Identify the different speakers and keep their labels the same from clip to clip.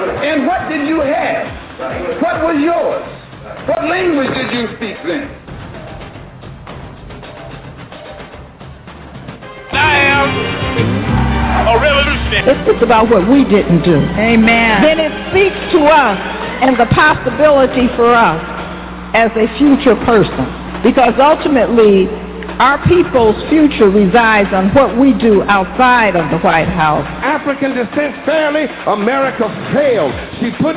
Speaker 1: And what did you have? What was yours? What language did you speak then?
Speaker 2: I am a revolutionary.
Speaker 3: It's about what we didn't do.
Speaker 4: Amen.
Speaker 3: Then it speaks to us and the possibility for us as a future person. Because ultimately, our people's future resides on what we do outside of the White House.
Speaker 5: African descent fairly, America failed. She put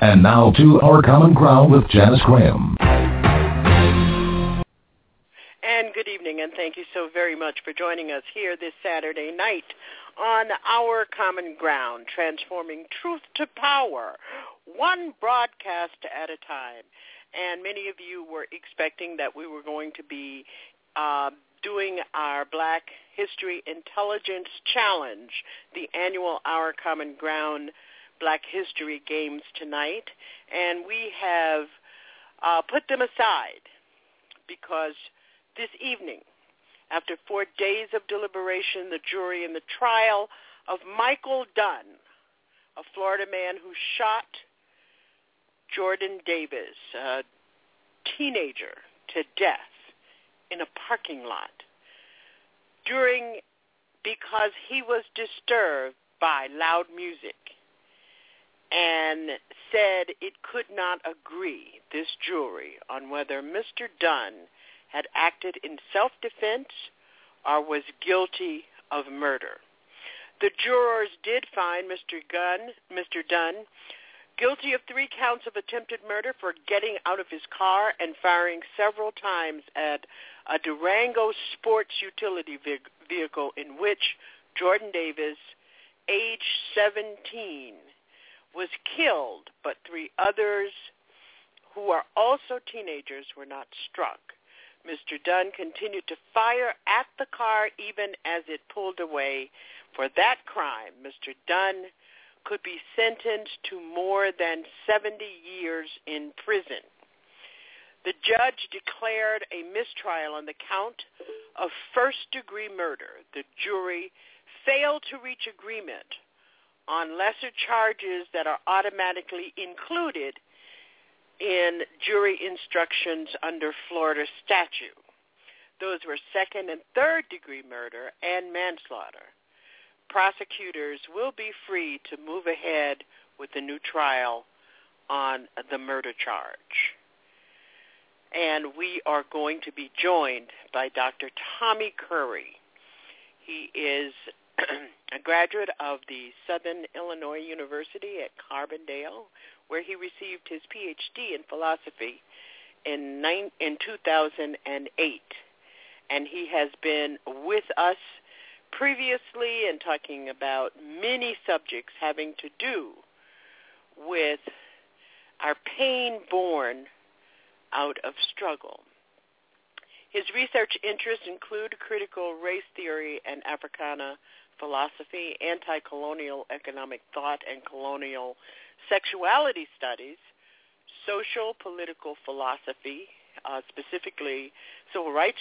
Speaker 6: And now to Our Common Ground with Janice Graham.
Speaker 7: And good evening, and thank you so very much for joining us here this Saturday night on Our Common Ground, transforming truth to power, one broadcast at a time. And many of you were expecting that we were going to be uh, doing our Black History Intelligence Challenge, the annual Our Common Ground Black History Games tonight, and we have uh, put them aside because this evening, after four days of deliberation, the jury in the trial of Michael Dunn, a Florida man who shot Jordan Davis, a teenager, to death in a parking lot during because he was disturbed by loud music and said it could not agree, this jury, on whether Mr. Dunn had acted in self-defense or was guilty of murder. The jurors did find Mr. Gunn, Mr. Dunn guilty of three counts of attempted murder for getting out of his car and firing several times at a Durango sports utility vehicle in which Jordan Davis, age 17, was killed, but three others who are also teenagers were not struck. Mr. Dunn continued to fire at the car even as it pulled away. For that crime, Mr. Dunn could be sentenced to more than 70 years in prison. The judge declared a mistrial on the count of first-degree murder. The jury failed to reach agreement on lesser charges that are automatically included in jury instructions under Florida statute. Those were second and third degree murder and manslaughter. Prosecutors will be free to move ahead with the new trial on the murder charge. And we are going to be joined by Dr. Tommy Curry. He is a graduate of the Southern Illinois University at Carbondale, where he received his PhD in philosophy in, nine, in 2008. And he has been with us previously and talking about many subjects having to do with our pain born out of struggle. His research interests include critical race theory and Africana philosophy, anti-colonial economic thought and colonial sexuality studies, social political philosophy, uh, specifically civil rights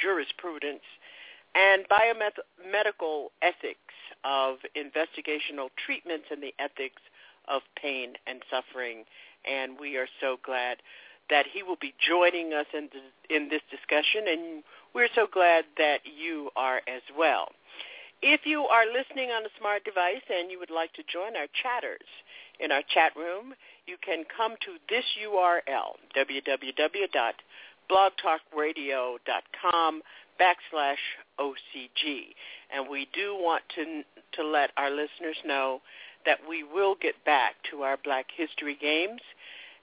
Speaker 7: jurisprudence, and biomedical ethics of investigational treatments and the ethics of pain and suffering. And we are so glad that he will be joining us in, in this discussion, and we're so glad that you are as well. If you are listening on a smart device and you would like to join our chatters in our chat room, you can come to this URL, www.blogtalkradio.com backslash OCG. And we do want to, to let our listeners know that we will get back to our Black History Games,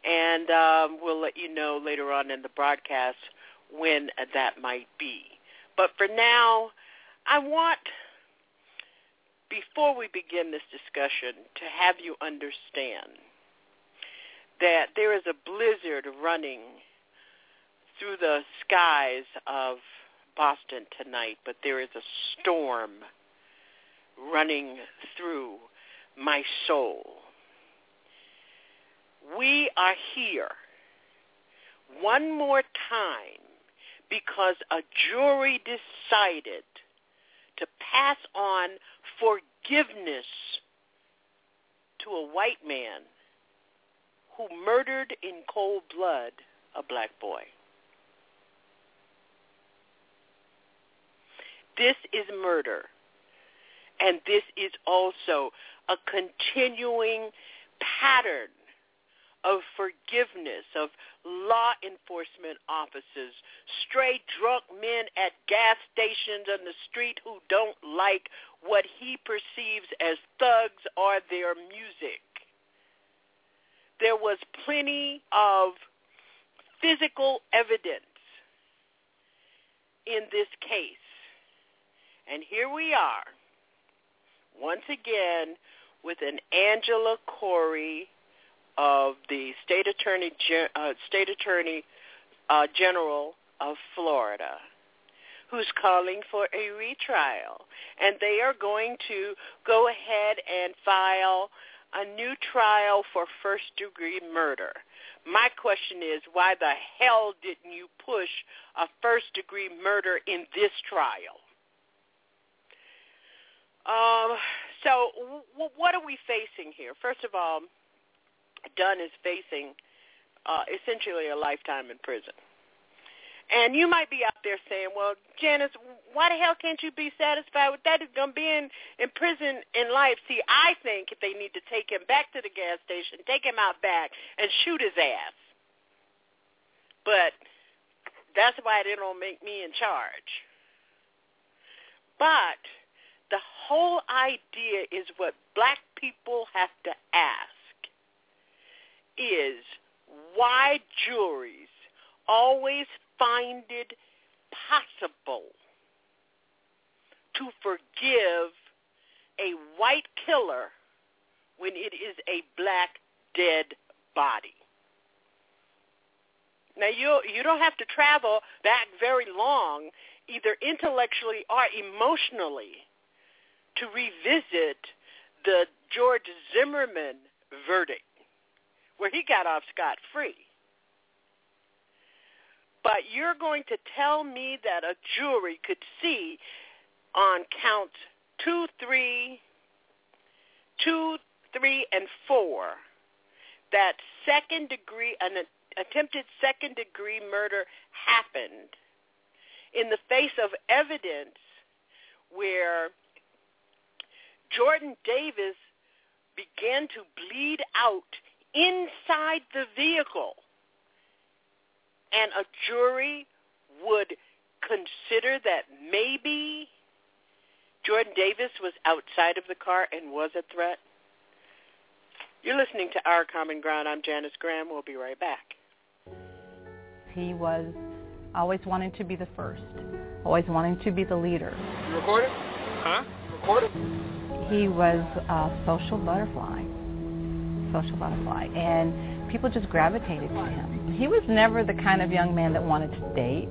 Speaker 7: and um, we'll let you know later on in the broadcast when that might be. But for now, I want, before we begin this discussion, to have you understand that there is a blizzard running through the skies of Boston tonight, but there is a storm running through my soul. We are here one more time because a jury decided to pass on forgiveness to a white man who murdered in cold blood a black boy. This is murder. And this is also a continuing pattern of forgiveness of law enforcement officers, stray drunk men at gas stations on the street who don't like what he perceives as thugs or their music. There was plenty of physical evidence in this case. And here we are, once again, with an Angela Corey of the state attorney, uh, state attorney uh, general of Florida, who's calling for a retrial, and they are going to go ahead and file a new trial for first-degree murder. My question is, why the hell didn't you push a first-degree murder in this trial? Um, so w- what are we facing here? First of all, Dunn is facing uh, essentially a lifetime in prison. And you might be out there saying, well, Janice, why the hell can't you be satisfied with that? He's going to be in, in prison in life. See, I think if they need to take him back to the gas station, take him out back, and shoot his ass. But that's why they don't make me in charge. But the whole idea is what black people have to ask is why juries always find it possible to forgive a white killer when it is a black dead body. Now you you don't have to travel back very long either intellectually or emotionally to revisit the George Zimmerman verdict, where he got off scot-free. But you're going to tell me that a jury could see on counts two, three, two, three, and four that second degree, an attempted second degree murder happened in the face of evidence where Jordan Davis began to bleed out inside the vehicle and a jury would consider that maybe Jordan Davis was outside of the car and was a threat? You're listening to Our Common Ground. I'm Janice Graham. We'll be right back.
Speaker 4: He was always wanting to be the first, always wanting to be the leader.
Speaker 8: You recording? Huh? You recording?
Speaker 4: He was a social butterfly, social butterfly, and people just gravitated to him. He was never the kind of young man that wanted to date.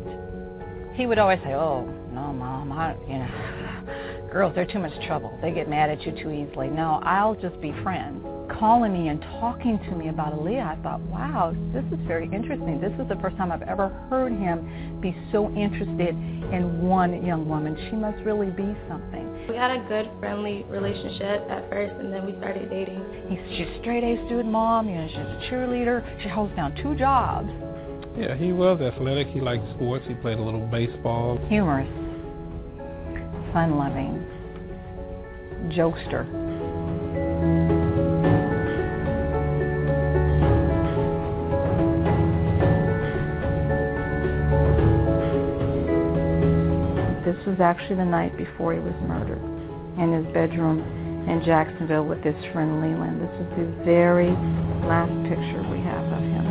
Speaker 4: He would always say, "Oh, no, mom, I, you know, girls, they're too much trouble. They get mad at you too easily. No, I'll just be friends." calling me and talking to me about Aaliyah, I thought, wow, this is very interesting. This is the first time I've ever heard him be so interested in one young woman. She must really be something.
Speaker 9: We had a good, friendly relationship at first, and then we started dating.
Speaker 4: He's, she's a straight A student mom. You know, she's a cheerleader. She holds down two jobs.
Speaker 10: Yeah, he was athletic. He liked sports. He played a little baseball.
Speaker 4: Humorous, fun-loving, jokester. This was actually the night before he was murdered in his bedroom in Jacksonville with his friend Leland. This is the very last picture we have of him.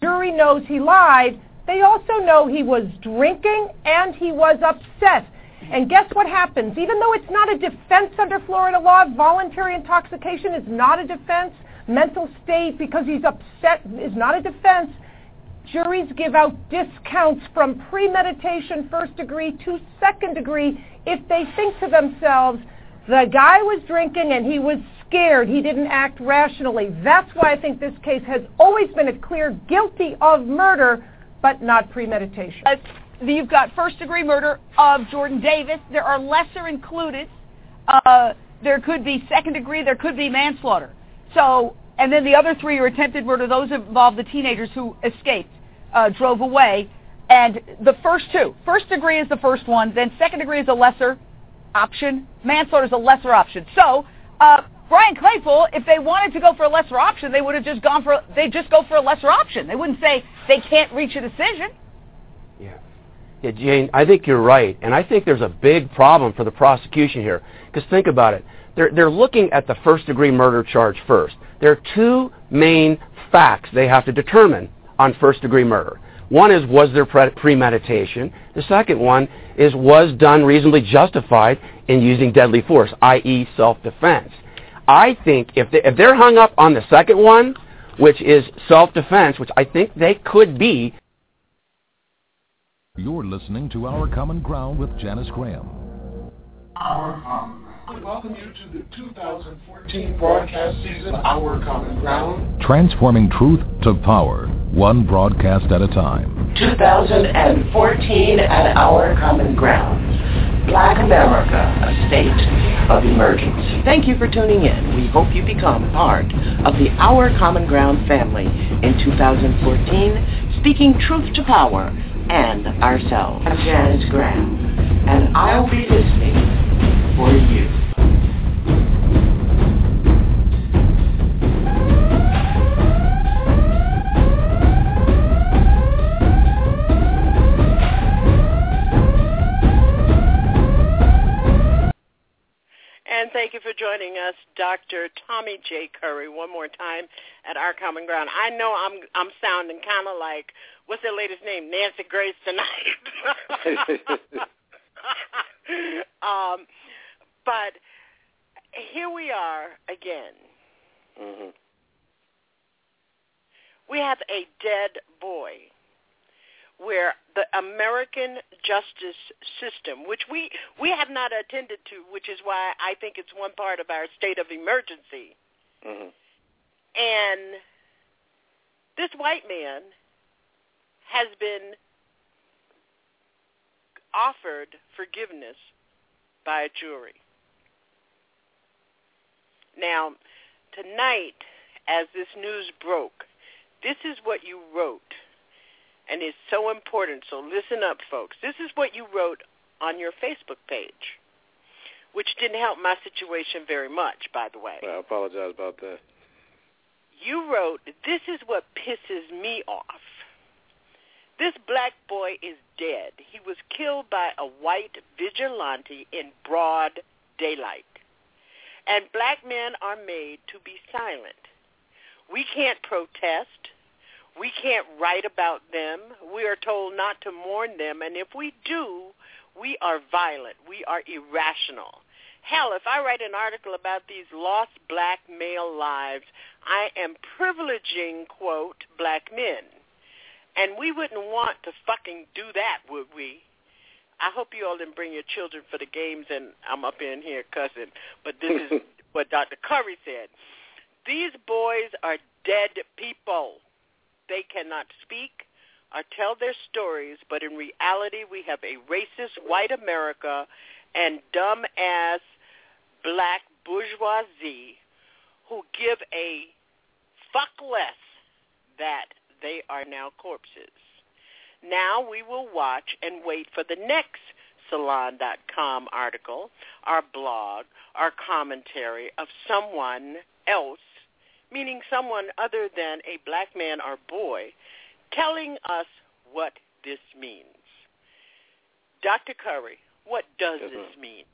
Speaker 11: Jury knows he lied. They also know he was drinking and he was upset. And guess what happens? Even though it's not a defense under Florida law, voluntary intoxication is not a defense mental state because he's upset is not a defense. Juries give out discounts from premeditation first degree to second degree if they think to themselves, the guy was drinking and he was scared. He didn't act rationally. That's why I think this case has always been a clear guilty of murder, but not premeditation. Uh,
Speaker 12: you've got first degree murder of Jordan Davis. There are lesser included. Uh, there could be second degree. There could be manslaughter. So, and then the other three are attempted murder. Those involve the teenagers who escaped, uh, drove away. And the first two, first degree is the first one, then second degree is a lesser option. Manslaughter is a lesser option. So, uh, Brian Claypool, if they wanted to go for a lesser option, they would have just gone for, they just go for a lesser option. They wouldn't say they can't reach a decision.
Speaker 13: Yeah. Yeah, Jane, I think you're right. And I think there's a big problem for the prosecution here. Because think about it. They're, they're looking at the first degree murder charge first. There are two main facts they have to determine on first degree murder. One is was there pre- premeditation? The second one is was Dunn reasonably justified in using deadly force, i.e. self-defense. I think if, they, if they're hung up on the second one, which is self-defense, which I think they could be.
Speaker 6: You're listening to Our Common Ground with Janice Graham.
Speaker 14: Our Common we welcome you to the 2014 broadcast season, Our Common Ground.
Speaker 6: Transforming truth to power, one broadcast at a time.
Speaker 15: 2014 at Our Common Ground. Black America, a state of emergency. Thank you for tuning in. We hope you become part of the Our Common Ground family in 2014, speaking truth to power and ourselves. I'm Janice Graham, and I'll be listening for you.
Speaker 7: And thank you for joining us, Dr. Tommy J. Curry, one more time at Our Common Ground. I know I'm I'm sounding kind of like what's that lady's name, Nancy Grace tonight. um, but here we are again.
Speaker 13: Mm-hmm.
Speaker 7: We have a dead boy where the American justice system, which we, we have not attended to, which is why I think it's one part of our state of emergency.
Speaker 13: Mm-hmm.
Speaker 7: And this white man has been offered forgiveness by a jury. Now, tonight, as this news broke, this is what you wrote. And it's so important. So listen up, folks. This is what you wrote on your Facebook page. which didn't help my situation very much, by the way.
Speaker 16: Well, I apologize about that.
Speaker 7: You wrote, This is what pisses me off. This black boy is dead. He was killed by a white vigilante in broad daylight. And black men are made to be silent. We can't protest. We can't write about them. We are told not to mourn them. And if we do, we are violent. We are irrational. Hell, if I write an article about these lost black male lives, I am privileging, quote, black men. And we wouldn't want to fucking do that, would we? I hope you all didn't bring your children for the games and I'm up in here cussing, but this is what Dr. Curry said. These boys are dead people. They cannot speak or tell their stories, but in reality we have a racist white America and dumb-ass black bourgeoisie who give a fuck less that they are now corpses. Now we will watch and wait for the next Salon.com article, our blog, our commentary of someone else, meaning someone other than a black man or boy, telling us what this means. Dr. Curry, what does
Speaker 16: Yes,
Speaker 7: this mean?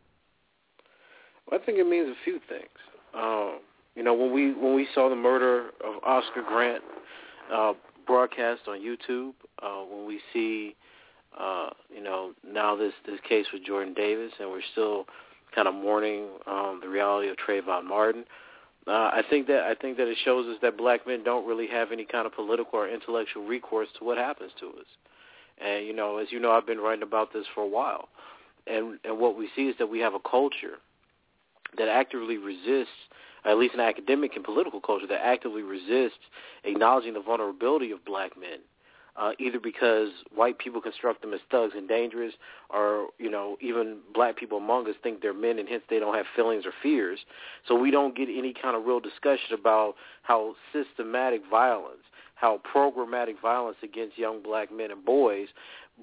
Speaker 16: Well, I think it means a few things. Um, you know, when we when we saw the murder of Oscar Grant uh, broadcast on YouTube, uh, when we see, uh, you know, now this this case with Jordan Davis, and we're still kind of mourning um, the reality of Trayvon Martin. Uh, I think that I think that it shows us that black men don't really have any kind of political or intellectual recourse to what happens to us. And you know, as you know, I've been writing about this for a while, and and what we see is that we have a culture that actively resists, at least an academic and political culture that actively resists acknowledging the vulnerability of black men, uh, either because white people construct them as thugs and dangerous, or you know even black people among us think they're men and hence they don't have feelings or fears. So we don't get any kind of real discussion about how systematic violence, how programmatic violence against young black men and boys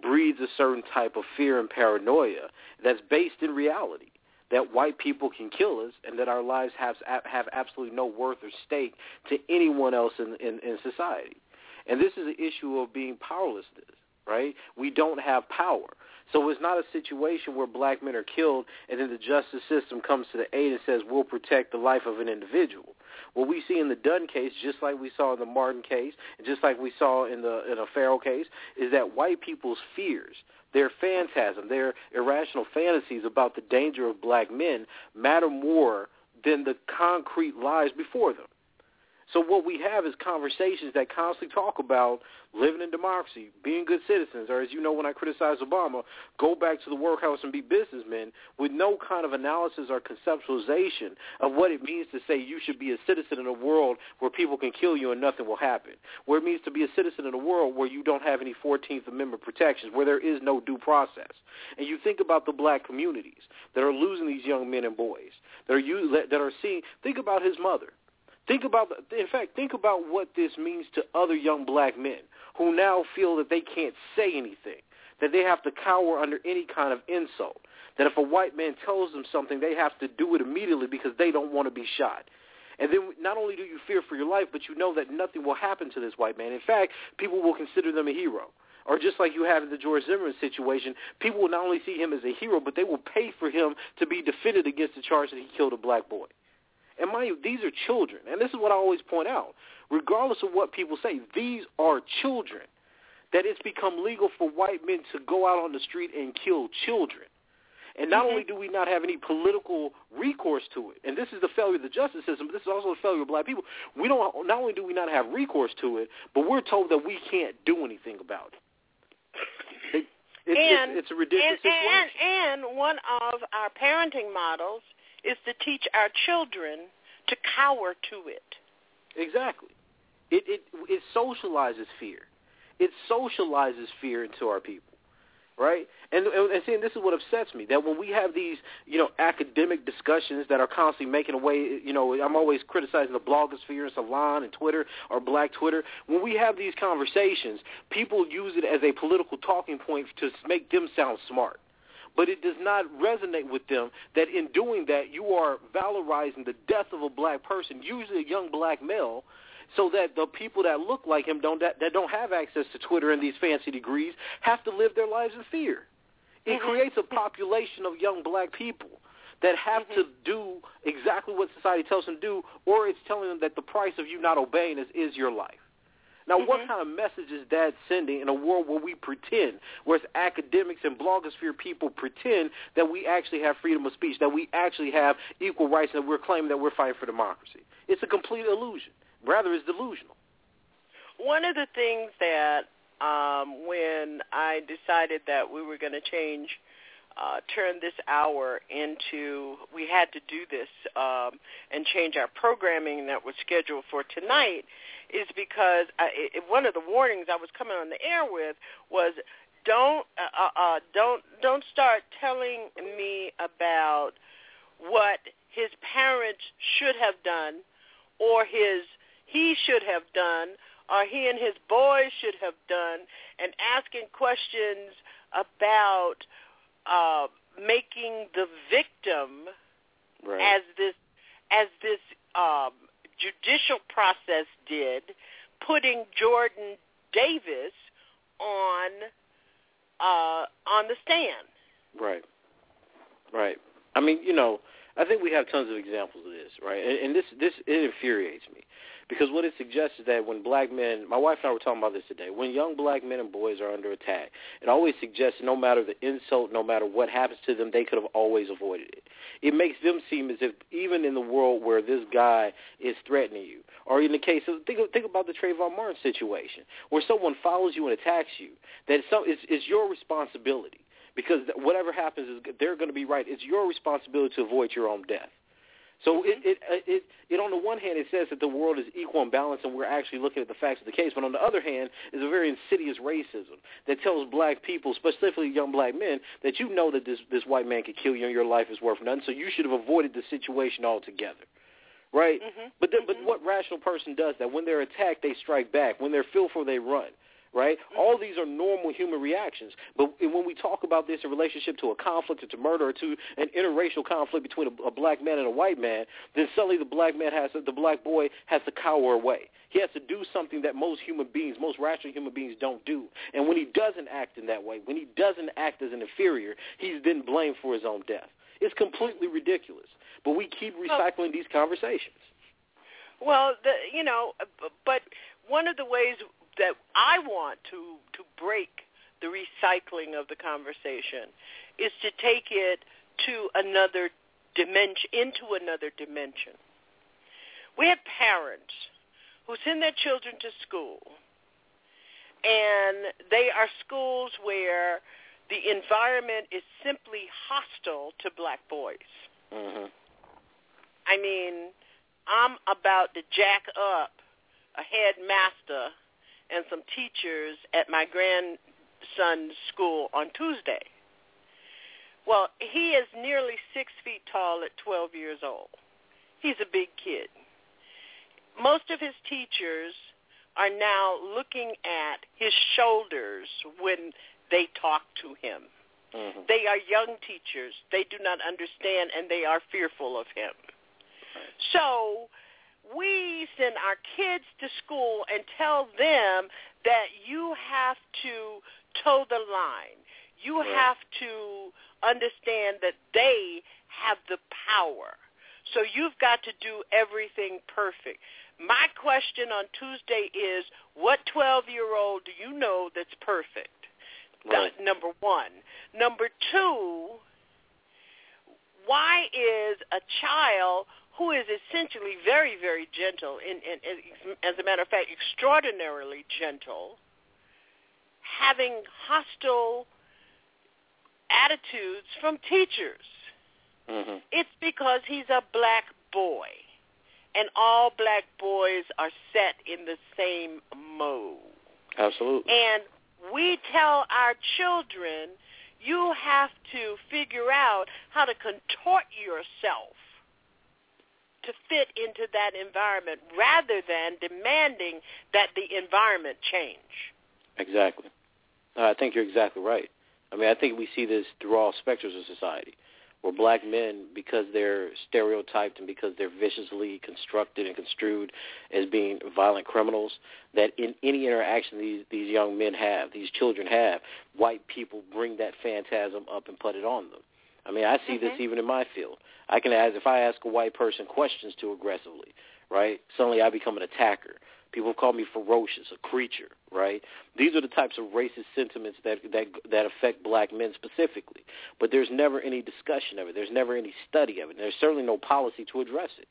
Speaker 16: breeds a certain type of fear and paranoia that's based in reality that white people can kill us and that our lives have have absolutely no worth or stake to anyone else in, in, in society. And this is an issue of being powerlessness, right? We don't have power. So it's not a situation where black men are killed and then the justice system comes to the aid and says we'll protect the life of an individual. What we see in the Dunn case, just like we saw in the Martin case, and just like we saw in the in a Ferrell case, is that white people's fears, their phantasm, their irrational fantasies about the danger of black men matter more than the concrete lies before them. So what we have is conversations that constantly talk about living in democracy, being good citizens, or as you know when I criticize Obama, go back to the workhouse and be businessmen with no kind of analysis or conceptualization of what it means to say you should be a citizen in a world where people can kill you and nothing will happen, where it means to be a citizen in a world where you don't have any 14th Amendment protections, where there is no due process. And you think about the black communities that are losing these young men and boys, that are, that are seeing, think about his mother. Think about, in fact, think about what this means to other young black men who now feel that they can't say anything, that they have to cower under any kind of insult, that if a white man tells them something, they have to do it immediately because they don't want to be shot. And then not only do you fear for your life, but you know that nothing will happen to this white man. In fact, people will consider them a hero. Or just like you have in the George Zimmerman situation, people will not only see him as a hero, but they will pay for him to be defended against the charge that he killed a black boy. And mind you, these are children. And this is what I always point out. Regardless of what people say, these are children. That it's become legal for white men to go out on the street and kill children. And not mm-hmm. only do we not have any political recourse to it, and this is the failure of the justice system, but this is also the failure of black people. We don't. Not only do we not have recourse to it, but we're told that we can't do anything about it. it, it
Speaker 7: and,
Speaker 16: it's, it's a ridiculous
Speaker 7: and,
Speaker 16: situation.
Speaker 7: And, and one of our parenting models is to teach our children to cower to it.
Speaker 16: Exactly. It it it socializes fear. It socializes fear into our people. Right? And and, and see, and this is what upsets me that when we have these, you know, academic discussions that are constantly making a way, you know, I'm always criticizing the blogosphere and Salon and Twitter or Black Twitter. When we have these conversations, people use it as a political talking point to make them sound smart. But it does not resonate with them that in doing that you are valorizing the death of a black person, usually a young black male, so that the people that look like him don't that, that don't have access to Twitter and these fancy degrees have to live their lives in fear. It mm-hmm. creates a population of young black people that have mm-hmm. to do exactly what society tells them to do, or it's telling them that the price of you not obeying is, is your life. Now, mm-hmm. what kind of message is that sending in a world where we pretend, where it's academics and blogosphere people pretend that we actually have freedom of speech, that we actually have equal rights, and that we're claiming that we're fighting for democracy? It's a complete illusion. Rather, it's delusional.
Speaker 7: One of the things that um, when I decided that we were going to change – uh, turn this hour into we had to do this um, and change our programming that was scheduled for tonight is because I, it, one of the warnings I was coming on the air with was don't uh, uh, uh, don't don't start telling me about what his parents should have done or his he should have done or he and his boys should have done and asking questions about uh, making the victim
Speaker 16: right.
Speaker 7: as this as this um, judicial process did, putting Jordan Davis on uh, on the stand.
Speaker 16: Right. Right. I mean, you know, I think we have tons of examples of this, right? And, and this this it infuriates me because what it suggests is that when black men, my wife and I were talking about this today, when young black men and boys are under attack, it always suggests no matter the insult, no matter what happens to them, they could have always avoided it. It makes them seem as if even in the world where this guy is threatening you, or in the case of think think about the Trayvon Martin situation, where someone follows you and attacks you, that it's, it's, it's your responsibility because whatever happens is they're going to be right. It's your responsibility to avoid your own death. So it, it it it on the one hand it says that the world is equal and balanced and we're actually looking at the facts of the case, but on the other hand is a very insidious racism that tells black people, specifically young black men, that you know that this this white man could kill you and your life is worth nothing, so you should have avoided the situation altogether. Right?
Speaker 7: Mm-hmm.
Speaker 16: But then,
Speaker 7: mm-hmm.
Speaker 16: but what rational person does that? When they're attacked, they strike back. When they're fearful, they run right?
Speaker 7: Mm-hmm.
Speaker 16: All these are normal human reactions. But when we talk about this in relationship to a conflict or to murder or to an interracial conflict between a, a black man and a white man, then suddenly the black man has to, the black boy has to cower away. He has to do something that most human beings, most rational human beings don't do. And when he doesn't act in that way, when he doesn't act as an inferior, he's then blamed for his own death. It's completely ridiculous. But we keep recycling these conversations.
Speaker 7: Well, the, you know, but one of the ways that I want to to break the recycling of the conversation is to take it to another dimension into another dimension. We have parents who send their children to school and they are schools where the environment is simply hostile to black boys.
Speaker 16: Mm-hmm.
Speaker 7: I mean, I'm about to jack up a headmaster and some teachers at my grandson's school on Tuesday. Well, he is nearly six feet tall at 12 years old. He's a big kid. Most of his teachers are now looking at his shoulders when they talk to him.
Speaker 16: Mm-hmm.
Speaker 7: They are young teachers. They do not understand and they are fearful of him. So we send our kids to school and tell them that you have to toe the line. You
Speaker 16: right.
Speaker 7: have to understand that they have the power. So you've got to do everything perfect. My question on Tuesday is, what 12-year-old do you know that's perfect?
Speaker 16: Right.
Speaker 7: That's number one. Number two, why is a child who is essentially very, very gentle, and, and, and as a matter of fact, extraordinarily gentle, having hostile attitudes from teachers.
Speaker 16: Mm-hmm.
Speaker 7: It's because he's a black boy, and all black boys are set in the same mode.
Speaker 16: Absolutely.
Speaker 7: And we tell our children, you have to figure out how to contort yourself to fit into that environment rather than demanding that the environment change.
Speaker 16: Exactly. I think you're exactly right. I mean, I think we see this through all specters of society, where black men, because they're stereotyped and because they're viciously constructed and construed as being violent criminals, that in any interaction these these young men have, these children have, white people bring that phantasm up and put it on them. I mean, I see mm-hmm. this even in my field. I can ask if I ask a white person questions too aggressively, right? Suddenly I become an attacker. People call me ferocious, a creature, right? These are the types of racist sentiments that that that affect black men specifically. But there's never any discussion of it. There's never any study of it. There's certainly no policy to address it.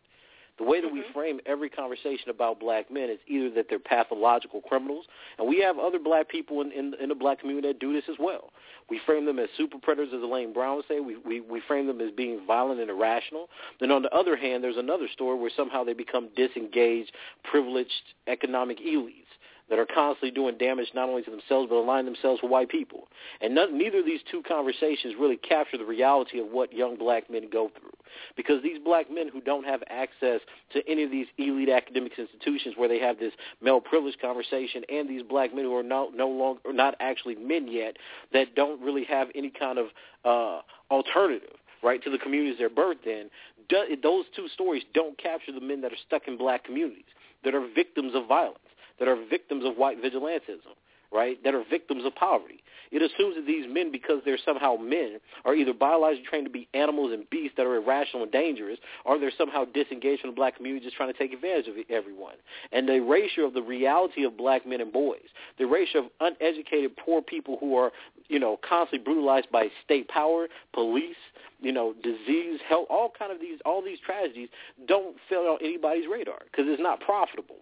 Speaker 16: The way that mm-hmm. we frame every conversation about black men is either that they're pathological criminals, and we have other black people in, in, in the black community that do this as well. We frame them as super predators, as Elaine Brown would say. We, we, we frame them as being violent and irrational. Then on the other hand, there's another story where somehow they become disengaged, privileged economic elites that are constantly doing damage not only to themselves but align themselves with white people. And none, neither of these two conversations really capture the reality of what young black men go through. Because these black men who don't have access to any of these elite academic institutions where they have this male privilege conversation and these black men who are no, no longer not actually men yet that don't really have any kind of uh, alternative right, to the communities they're birthed in, do, those two stories don't capture the men that are stuck in black communities, that are victims of violence that are victims of white vigilantism, right, that are victims of poverty. It assumes that these men, because they're somehow men, are either biologically trained to be animals and beasts that are irrational and dangerous, or they're somehow disengaged from the black community just trying to take advantage of everyone. And the erasure of the reality of black men and boys, the erasure of uneducated poor people who are, you know, constantly brutalized by state power, police, you know, disease, health, all kind of these, all these tragedies don't fall on anybody's radar because it's not profitable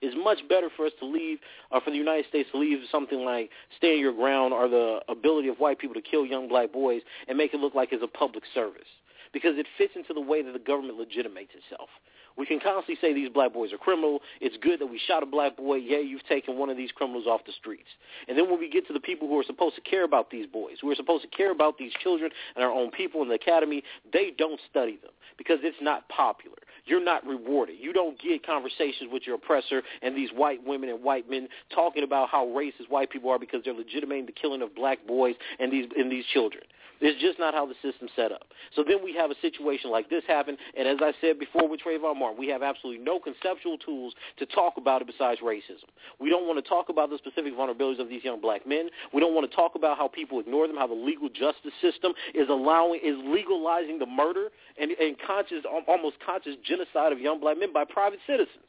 Speaker 16: it's much better for us to leave, or for the United States to leave something like stand your ground or the ability of white people to kill young black boys and make it look like it's a public service because it fits into the way that the government legitimates itself. We can constantly say these black boys are criminal. It's good that we shot a black boy. Yeah, you've taken one of these criminals off the streets. And then when we get to the people who are supposed to care about these boys, who are supposed to care about these children and our own people in the academy, they don't study them because it's not popular. You're not rewarded. You don't get conversations with your oppressor and these white women and white men talking about how racist white people are because they're legitimating the killing of black boys and these and these children. It's just not how the system's set up. So then we have a situation like this happen, and as I said before with Trayvon Martin, we have absolutely no conceptual tools to talk about it besides racism. We don't want to talk about the specific vulnerabilities of these young black men. We don't want to talk about how people ignore them, how the legal justice system is allowing, is legalizing the murder and, and conscious, almost conscious genocide of young black men by private citizens.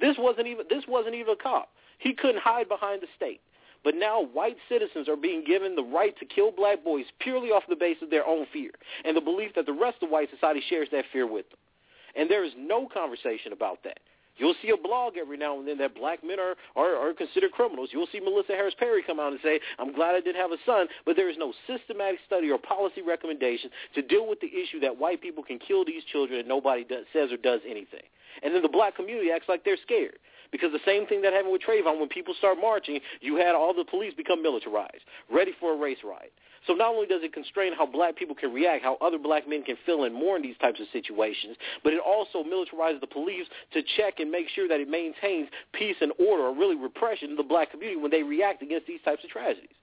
Speaker 16: This wasn't even, this wasn't even a cop. He couldn't hide behind the state. But now white citizens are being given the right to kill black boys purely off the basis of their own fear and the belief that the rest of white society shares that fear with them. And there is no conversation about that. You'll see a blog every now and then that black men are, are, are considered criminals. You'll see Melissa Harris Perry come out and say, I'm glad I didn't have a son, but there is no systematic study or policy recommendation to deal with the issue that white people can kill these children and nobody does, says or does anything. And then the black community acts like they're scared. Because the same thing that happened with Trayvon, when people start marching, you had all the police become militarized, ready for a race riot. So not only does it constrain how black people can react, how other black men can feel and mourn these types of situations, but it also militarizes the police to check and make sure that it maintains peace and order, or really repression in the black community when they react against these types of tragedies.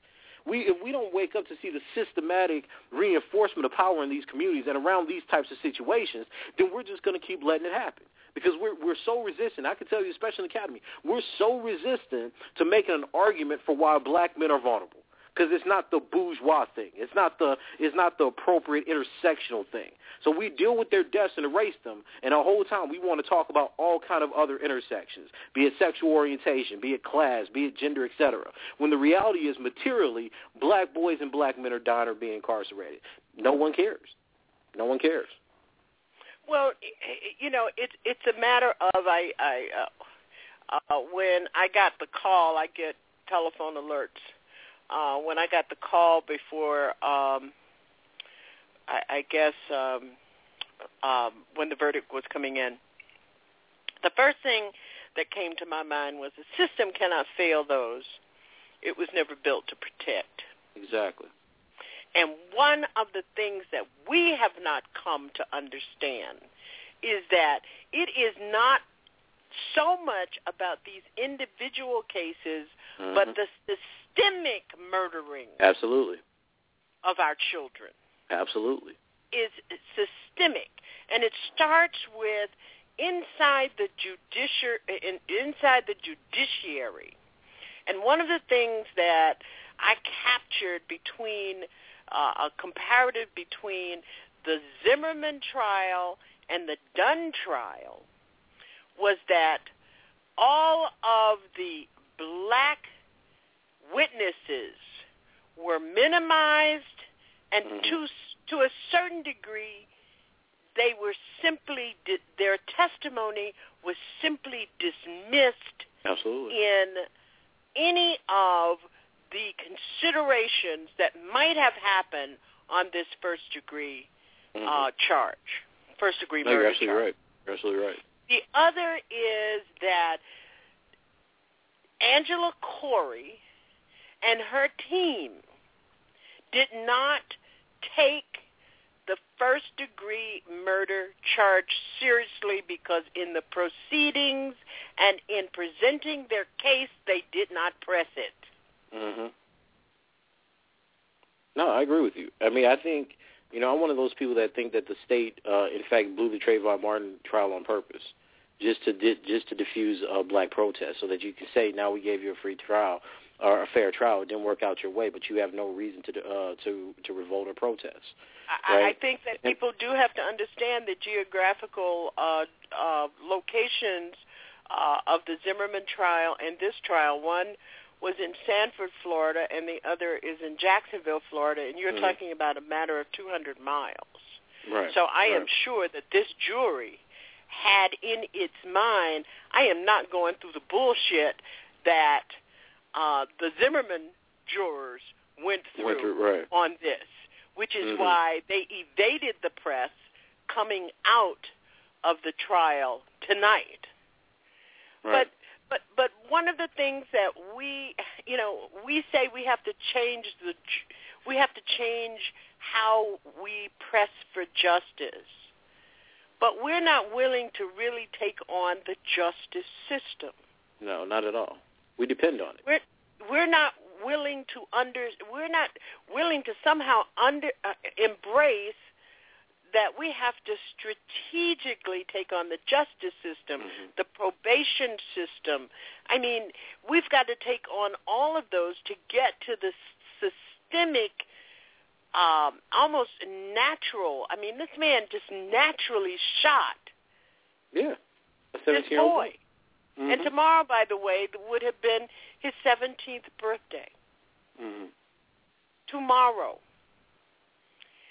Speaker 16: We, if we don't wake up to see the systematic reinforcement of power in these communities and around these types of situations, then we're just going to keep letting it happen because we're we're so resistant. I can tell you, especially in the academy, we're so resistant to making an argument for why black men are vulnerable. Because it's not the bourgeois thing. It's not the it's not the appropriate intersectional thing. So we deal with their deaths and erase them, and the whole time we want to talk about all kind of other intersections, be it sexual orientation, be it class, be it gender, etc. When the reality is materially, black boys and black men are dying or being incarcerated. No one cares. No one cares.
Speaker 7: Well, you know, it's it's a matter of I I uh, uh, when I got the call, I get telephone alerts. Uh, when I got the call before, um, I, I guess um, um, when the verdict was coming in, the first thing that came to my mind was the system cannot fail those it was never built to protect.
Speaker 16: Exactly.
Speaker 7: And one of the things that we have not come to understand is that it is not so much about these individual cases, mm-hmm. but the systemic murdering.
Speaker 16: Absolutely.
Speaker 7: of our children.
Speaker 16: Absolutely.
Speaker 7: Is systemic, and it starts with inside the judici- in, inside the judiciary. And one of the things that I captured between uh, a comparative between the Zimmerman trial and the Dunn trial was that all of the black witnesses were minimized and
Speaker 16: Mm-hmm.
Speaker 7: to to a certain degree they were simply their testimony was simply dismissed
Speaker 16: Absolutely.
Speaker 7: in any of the considerations that might have happened on this first degree
Speaker 16: Mhm.
Speaker 7: uh, charge, first degree
Speaker 16: no, you're absolutely
Speaker 7: charge.
Speaker 16: right. You're absolutely right.
Speaker 7: The other is that Angela Corey and her team did not take the first degree murder charge seriously because in the proceedings and in presenting their case they did not press it.
Speaker 16: hmm No, I agree with you. I mean, I think you know I'm one of those people that think that the state, uh, in fact, blew the Trayvon Martin trial on purpose, just to di- just to diffuse uh, black protests, so that you can say now we gave you a free trial or a fair trial. It didn't work out your way, but you have no reason to uh, to to revolt or protest.
Speaker 7: I, I think that people do have to understand the geographical uh, uh, locations uh, of the Zimmerman trial and this trial. One was in Sanford, Florida, and the other is in Jacksonville, Florida, and you're
Speaker 16: Mhm.
Speaker 7: talking about a matter of 200 miles.
Speaker 16: Right.
Speaker 7: So I am sure that this jury had in its mind, I am not going through the bullshit that uh, the Zimmerman jurors went through,
Speaker 16: Went through, right.
Speaker 7: on this, which is
Speaker 16: Mhm.
Speaker 7: why they evaded the press coming out of the trial tonight.
Speaker 16: Right.
Speaker 7: But but but one of the things that we you know we say we have to change the we have to change how we press for justice. But we're not willing to really take on the justice system.
Speaker 16: no, not at all. We depend on it.
Speaker 7: We're we're not willing to under we're not willing to somehow under uh, embrace that we have to strategically take on the justice system, the probation system. I mean, we've got to take on all of those to get to the systemic um almost natural. I mean, this man just naturally shot
Speaker 16: Yeah. A
Speaker 7: this
Speaker 16: 17
Speaker 7: boy. And tomorrow, by the way, would have been his 17th birthday.
Speaker 16: hmm
Speaker 7: Tomorrow.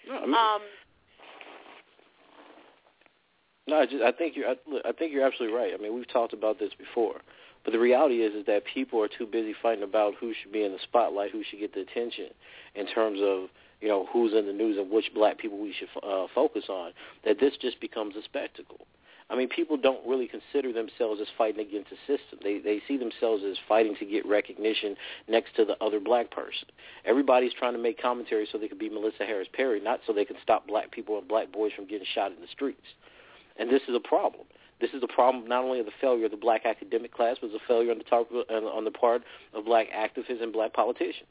Speaker 16: Mean,
Speaker 7: Um,
Speaker 16: No, I, just, I think you're. I, I think you're absolutely right. I mean, we've talked about this before, but the reality is, is that people are too busy fighting about who should be in the spotlight, who should get the attention, in terms of you know who's in the news and which black people we should uh, focus on. That this just becomes a spectacle. I mean, people don't really consider themselves as fighting against the system. They they see themselves as fighting to get recognition next to the other black person. Everybody's trying to make commentary so they could be Melissa Harris Perry, not so they can stop black people and black boys from getting shot in the streets. And this is a problem. This is a problem not only of the failure of the black academic class, but it's a failure on the, top, on the part of black activists and black politicians.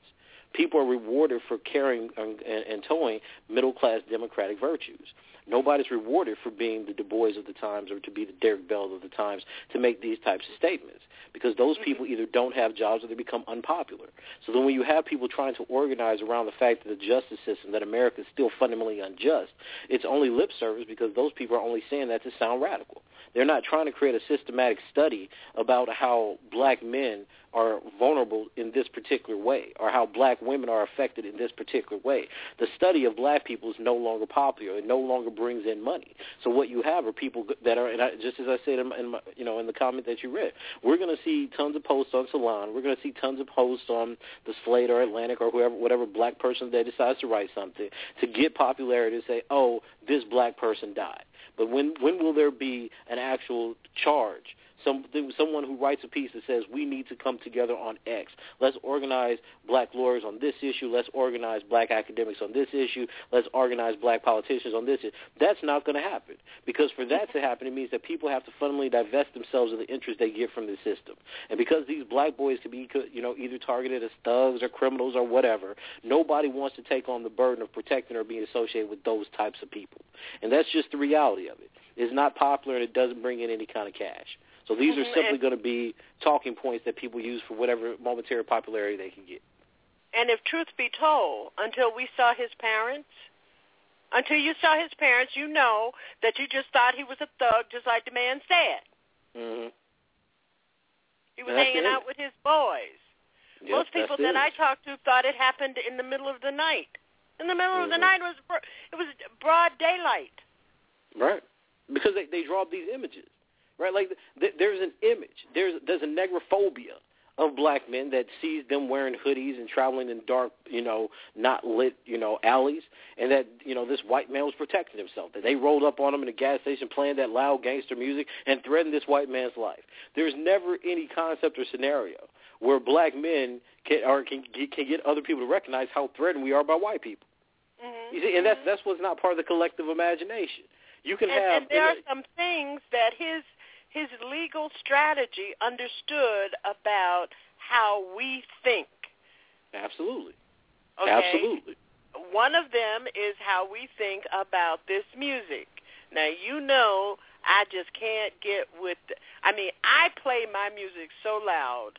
Speaker 16: People are rewarded for carrying and, and towing middle-class democratic virtues. Nobody's rewarded for being the Du Bois of the times or to be the Derek Bell of the times to make these types of statements because those mm-hmm. people either don't have jobs or they become unpopular. So then when you have people trying to organize around the fact that the justice system, that America is still fundamentally unjust, it's only lip service because those people are only saying that to sound radical. They're not trying to create a systematic study about how black men are vulnerable in this particular way or how black women are affected in this particular way. The study of black people is no longer popular. It no longer brings in money. So what you have are people that are, and I, just as I said in, my, in my, you know, in the comment that you read, we're going to see tons of posts on Salon. We're going to see tons of posts on the Slate or Atlantic or whoever, whatever black person that decides to write something to get popularity to say, oh, this black person died. But when when will there be an actual charge some someone who writes a piece that says we need to come together on X. Let's organize black lawyers on this issue. Let's organize black academics on this issue. Let's organize black politicians on this issue. That's not going to happen because for that to happen, it means that people have to fundamentally divest themselves of the interest they get from the system. And because these black boys could be, you know, either targeted as thugs or criminals or whatever, nobody wants to take on the burden of protecting or being associated with those types of people. And that's just the reality of it. It's not popular and it doesn't bring in any kind of cash. So these are
Speaker 7: Mhm,
Speaker 16: simply going to be talking points that people use for whatever momentary popularity they can get.
Speaker 7: And if truth be told, until we saw his parents, until you saw his parents, you know that you just thought he was a thug, just like the man said.
Speaker 16: Mm-hmm.
Speaker 7: He was hanging
Speaker 16: it.
Speaker 7: out with his boys.
Speaker 16: Yep,
Speaker 7: Most people that
Speaker 16: it.
Speaker 7: I talked to thought it happened in the middle of the night. In the middle of the
Speaker 16: Mhm.
Speaker 7: night was it was broad daylight.
Speaker 16: Right. Because they they draw up these images, right? Like th- there's an image. There's there's a negrophobia of black men that sees them wearing hoodies and traveling in dark, you know, not lit, you know, alleys, and that you know this white man was protecting himself. That they rolled up on him in a gas station playing that loud gangster music and threatened this white man's life. There's never any concept or scenario where black men can or can get- can get other people to recognize how threatened we are by white people.
Speaker 7: Mm-hmm.
Speaker 16: You see, and that's that's what's not part of the collective imagination. You can
Speaker 7: and,
Speaker 16: have
Speaker 7: and there are some things that his his legal strategy understood about how we think.
Speaker 16: absolutely,
Speaker 7: Okay.
Speaker 16: absolutely.
Speaker 7: One of them is how we think about this music. Now you know I just can't get with. The, I mean, I play my music so loud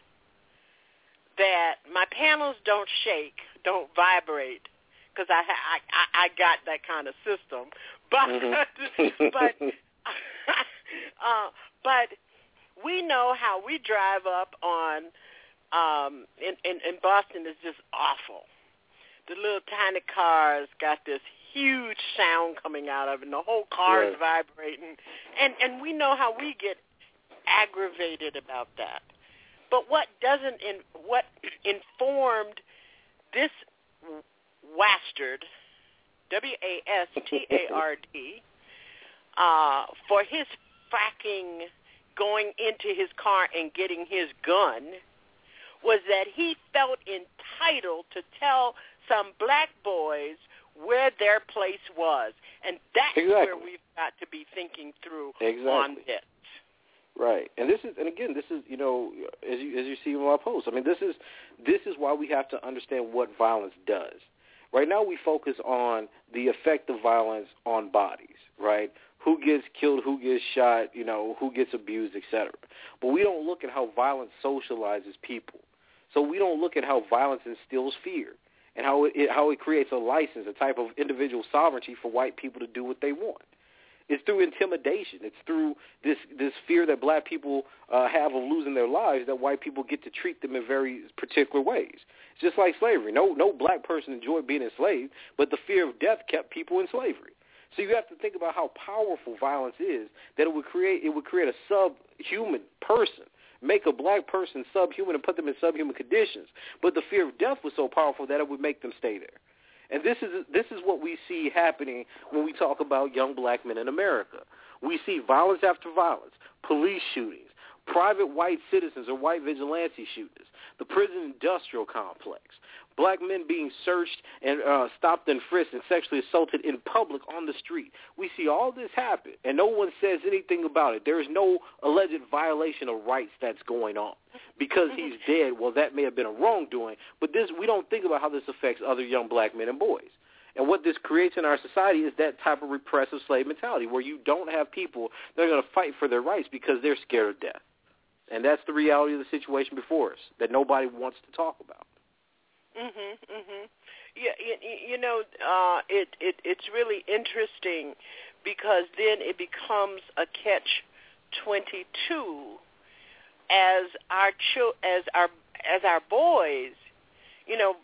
Speaker 7: that my panels don't shake, don't vibrate, because I, I I got that kind of system. But
Speaker 16: Mhm.
Speaker 7: but uh, but we know how we drive up on um in, in in Boston is just awful. The little tiny cars got this huge sound coming out of it and the whole car is vibrating and and we know how we get aggravated about that. But what doesn't in what informed this wastard W A S T A R D uh for his fracking going into his car and getting his gun was that he felt entitled to tell some black boys where their place was. And that's
Speaker 16: Exactly.
Speaker 7: where we've got to be thinking through
Speaker 16: Exactly.
Speaker 7: on this.
Speaker 16: Right, and this is, and again, this is, you know, as you as you see in my post. I mean, this is this is why we have to understand what violence does. Right now, we focus on the effect of violence on bodies. Right, who gets killed, who gets shot, you know, who gets abused, etc. But we don't look at how violence socializes people. So we don't look at how violence instills fear and how it, it how it creates a license, a type of individual sovereignty for white people to do what they want. It's through intimidation. It's through this this fear that black people uh, have of losing their lives that white people get to treat them in very particular ways. It's just like slavery. No no black person enjoyed being enslaved, but the fear of death kept people in slavery. So you have to think about how powerful violence is that it would create it would create a subhuman person. Make a black person subhuman and put them in subhuman conditions. But the fear of death was so powerful that it would make them stay there. And this is this is what we see happening when we talk about young black men in America. We see violence after violence, police shootings, private white citizens or white vigilante shooters, the prison industrial complex, black men being searched and uh, stopped and frisked and sexually assaulted in public on the street. We see all this happen, and no one says anything about it. There is no alleged violation of rights that's going on because he's dead. Well, that may have been a wrongdoing, but this we don't think about how this affects other young black men and boys. And what this creates in our society is that type of repressive slave mentality where you don't have people that are going to fight for their rights because they're scared of death. And that's the reality of the situation before us that nobody wants to talk about.
Speaker 7: Mhm, mhm. Yeah, you, you know, uh, it it it's really interesting because then it becomes a catch twenty two as our chil- as our as our boys. You know,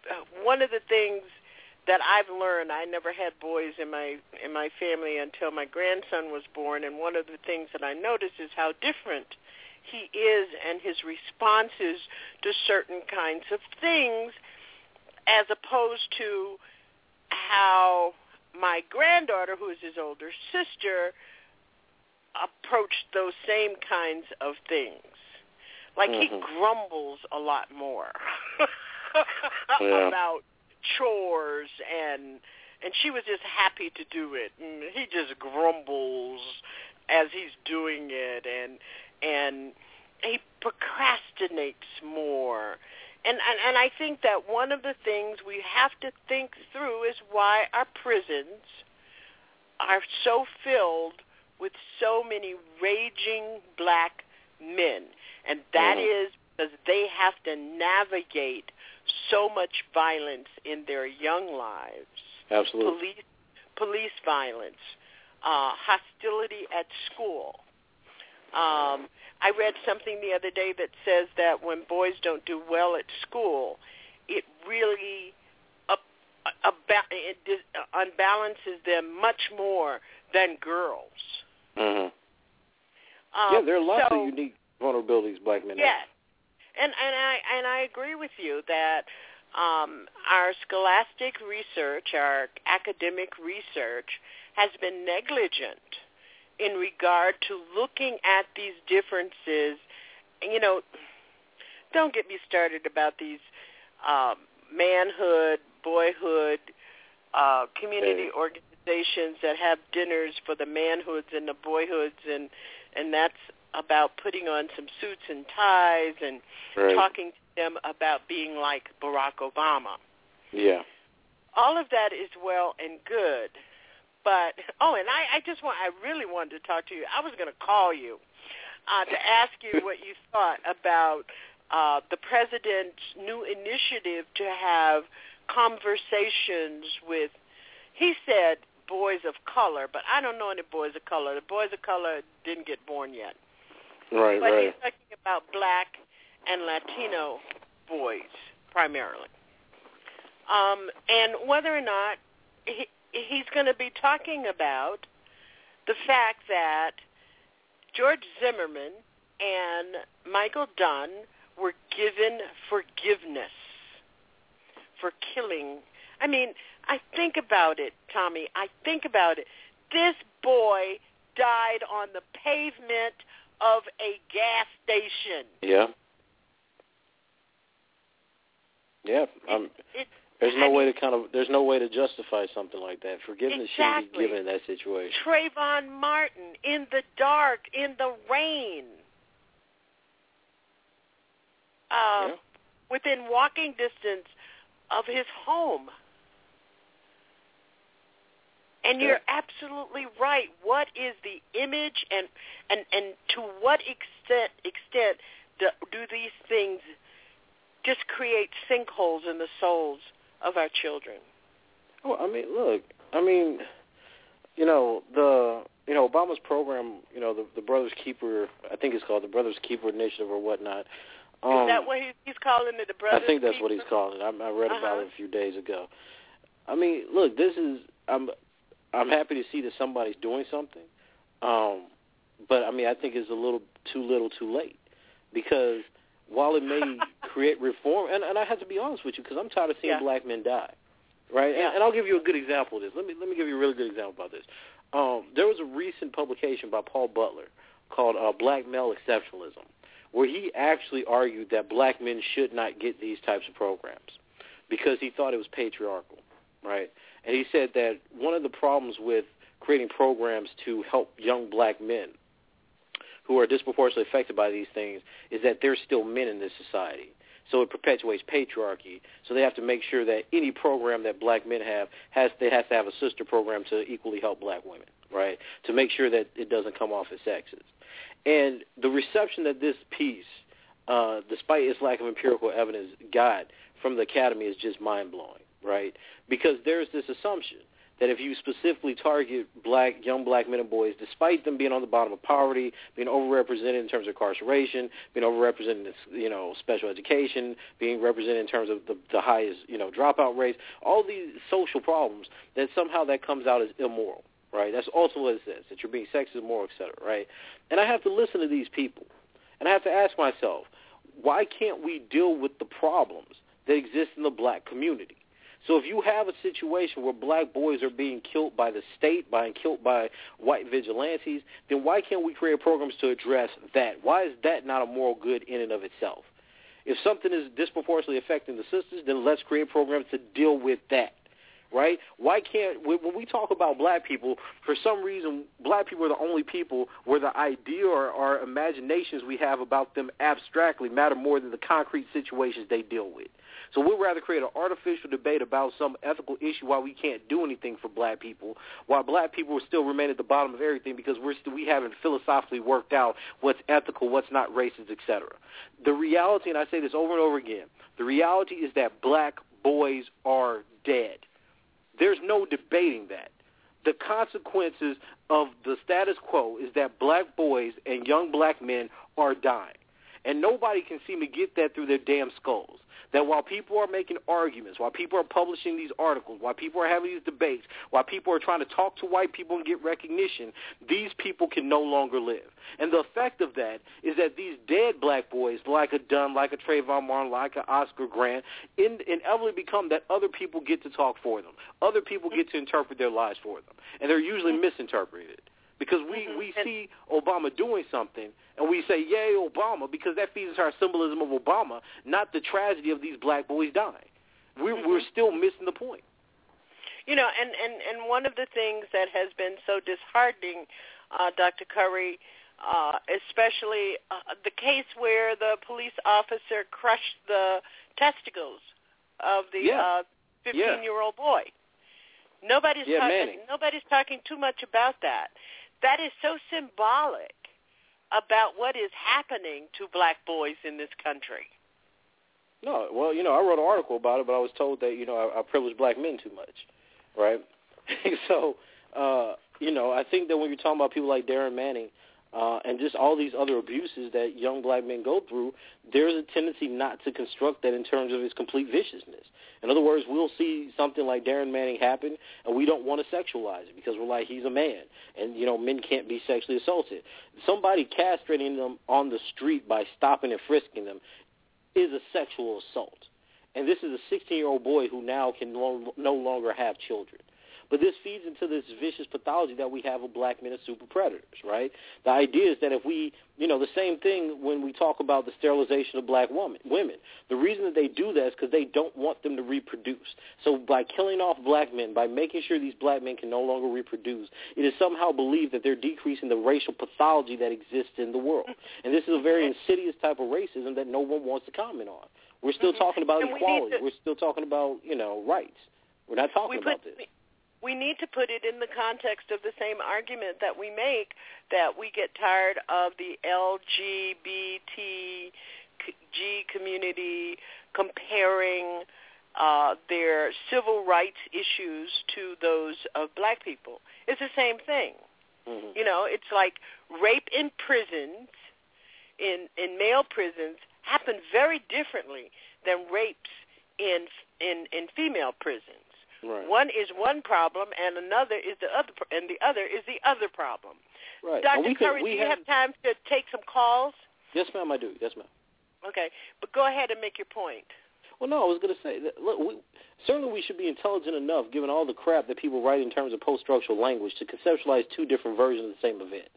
Speaker 7: one of the things that I've learned, I never had boys in my in my family until my grandson was born, and one of the things that I noticed is how different he is and his responses to certain kinds of things as opposed to how my granddaughter, who is his older sister, approached those same kinds of things. Like
Speaker 16: Mhm.
Speaker 7: he grumbles a lot more
Speaker 16: Yeah.
Speaker 7: about chores and and she was just happy to do it and he just grumbles as he's doing it and and he procrastinates more and, and and I think that one of the things we have to think through is why our prisons are so filled with so many raging black men and that
Speaker 16: Mhm.
Speaker 7: is because they have to navigate so much violence in their young lives
Speaker 16: Absolutely.
Speaker 7: police police violence, uh, hostility at school. Um, I read something the other day that says that when boys don't do well at school, it really up, about, it dis, unbalances them much more than girls.
Speaker 16: Mhm.
Speaker 7: Um,
Speaker 16: yeah, there are lots
Speaker 7: so,
Speaker 16: of unique vulnerabilities black men
Speaker 7: Yes, and and I and I agree with you that um, our scholastic research, our academic research, has been negligent in regard to looking at these differences. You know, don't get me started about these um, manhood, boyhood, uh, community organizations that have dinners for the manhoods and the boyhoods, and and that's about putting on some suits and ties and
Speaker 16: Right.
Speaker 7: talking to them about being like Barack Obama.
Speaker 16: Yeah.
Speaker 7: All of that is well and good, but oh, and I, I just want I really wanted to talk to you. I was going to call you uh, to ask you what you thought about uh, the president's new initiative to have conversations with. He said boys of color, but I don't know any boys of color. The boys of color didn't get born yet.
Speaker 16: Right,
Speaker 7: but
Speaker 16: right.
Speaker 7: he's talking about black and Latino boys primarily. Um, and whether or not he, he's going to be talking about the fact that George Zimmerman and Michael Dunn were given forgiveness for killing. I mean, I think about it, Tommy. I think about it. This boy died on the pavement of a gas station.
Speaker 16: Yeah. Yeah. Um,
Speaker 7: It,
Speaker 16: there's
Speaker 7: I
Speaker 16: no way
Speaker 7: mean-
Speaker 16: to kind of there's no way to justify something like that. Forgiveness shouldn't be given in that situation.
Speaker 7: Trayvon Martin in the dark, in the rain, uh,
Speaker 16: Yeah.
Speaker 7: within walking distance of his home. And
Speaker 16: Yeah.
Speaker 7: you're absolutely right. What is the image, and and and to what extent extent do, do these things just create sinkholes in the souls of our children?
Speaker 16: Well, I mean, look, I mean, you know, the you know Obama's program, you know, the the Brothers Keeper, I think it's called the Brothers Keeper Initiative or whatnot. Um,
Speaker 7: is that what he, he's calling it? The brothers?
Speaker 16: I think that's what he's calling it. I, I read about
Speaker 7: Uh-huh.
Speaker 16: it a few days ago. I mean, look, this is I'm I'm happy to see that somebody's doing something, um, but I mean, I think it's a little too little, too late, because while it may create reform, and, and I have to be honest with you, because I'm tired of seeing
Speaker 7: Yeah.
Speaker 16: black men die, right?
Speaker 7: Yeah.
Speaker 16: And, and I'll give you a good example of this. Let me let me give you a really good example about this. Um, there was a recent publication by Paul Butler called uh, Black Male Exceptionalism, where he actually argued that black men should not get these types of programs because he thought it was patriarchal, right? And he said that one of the problems with creating programs to help young black men who are disproportionately affected by these things is that they're still men in this society. So it perpetuates patriarchy. So they have to make sure that any program that black men have has they has to have a sister program to equally help black women, right? To make sure that it doesn't come off as sexist. And the reception that this piece, uh, despite its lack of empirical evidence, got from the academy is just mind blowing, right? Because there's this assumption that if you specifically target black young black men and boys, despite them being on the bottom of poverty, being overrepresented in terms of incarceration, being overrepresented in you know special education, being represented in terms of the, the highest you know dropout rates, all these social problems, that somehow that comes out as immoral, right? That's also what it says that you're being sexist, immoral, et cetera, right? And I have to listen to these people, and I have to ask myself, why can't we deal with the problems that exist in the black community? So if you have a situation where black boys are being killed by the state, being killed by white vigilantes, then why can't we create programs to address that? Why is that not a moral good in and of itself? If something is disproportionately affecting the sisters, then let's create programs to deal with that right? Why can't when we talk about black people, for some reason, black people are the only people where the idea or, or imaginations we have about them abstractly matter more than the concrete situations they deal with. So we'd rather create an artificial debate about some ethical issue why we can't do anything for black people, while black people will still remain at the bottom of everything because we're still, we haven't philosophically worked out what's ethical, what's not racist, etc. The reality, and I say this over and over again, the reality is that black boys are dead. There's no debating that. The consequences of the status quo is that black boys and young black men are dying. And nobody can seem to get that through their damn skulls that while people are making arguments, while people are publishing these articles, while people are having these debates, while people are trying to talk to white people and get recognition, these people can no longer live. And the effect of that is that these dead black boys, like a Dunn, like a Trayvon Martin, like a Oscar Grant, in, inevitably become that other people get to talk for them. Other people get to interpret their lives for them. And they're usually misinterpreted because we we see Obama doing something and we say yay Obama because that feeds into our symbolism of Obama, not the tragedy of these black boys dying. We're
Speaker 7: Mm-hmm.
Speaker 16: we're still missing the point.
Speaker 7: You know, and and and one of the things that has been so disheartening, uh, Dr. Curry, uh, especially uh, the case where the police officer crushed the testicles of the
Speaker 16: Yeah.
Speaker 7: uh, 15-year-old boy. Nobody's
Speaker 16: Yeah,
Speaker 7: talking.
Speaker 16: Manning.
Speaker 7: Nobody's talking too much about that. That is so symbolic about what is happening to black boys in this country.
Speaker 16: No, well, you know, I wrote an article about it, but I was told that you know I, I privilege black men too much, right? so, uh, you know, I think that when you're talking about people like Darrin Manning uh, and just all these other abuses that young black men go through, there's a tendency not to construct that in terms of its complete viciousness. In other words, we'll see something like Darrin Manning happen, and we don't want to sexualize it because we're like he's a man, and you know men can't be sexually assaulted. Somebody castrating them on the street by stopping and frisking them is a sexual assault. And this is a 16-year-old boy who now can no longer have children. But this feeds into this vicious pathology that we have of black men as super predators, right? The idea is that if we, you know, the same thing when we talk about the sterilization of black woman, women. The reason that they do that is because they don't want them to reproduce. So by killing off black men, by making sure these black men can no longer reproduce, it is somehow believed that they're decreasing the racial pathology that exists in the world. And this is a very insidious type of racism that no one wants to comment on. We're still mm-hmm. talking about
Speaker 7: And we
Speaker 16: equality.
Speaker 7: to-
Speaker 16: We're still talking about, you know, rights. We're not talking
Speaker 7: we put,
Speaker 16: about this.
Speaker 7: We need to put it in the context of the same argument that we make that we get tired of the LGBTQ community comparing uh, their civil rights issues to those of black people. It's the same thing.
Speaker 16: Mm-hmm.
Speaker 7: You know, it's like rape in prisons, in in male prisons, happen very differently than rapes in in in female prisons.
Speaker 16: Right.
Speaker 7: One is one problem, and another is the other, and the other is the other problem.
Speaker 16: Right.
Speaker 7: Dr. Curry, do you
Speaker 16: have-
Speaker 7: have time to take some calls?
Speaker 16: Yes, ma'am, I do. Yes, ma'am.
Speaker 7: Okay, but go ahead and make your point.
Speaker 16: Well, no, I was going to say, that, look, we, certainly we should be intelligent enough, given all the crap that people write in terms of post-structural language, to conceptualize two different versions of the same event.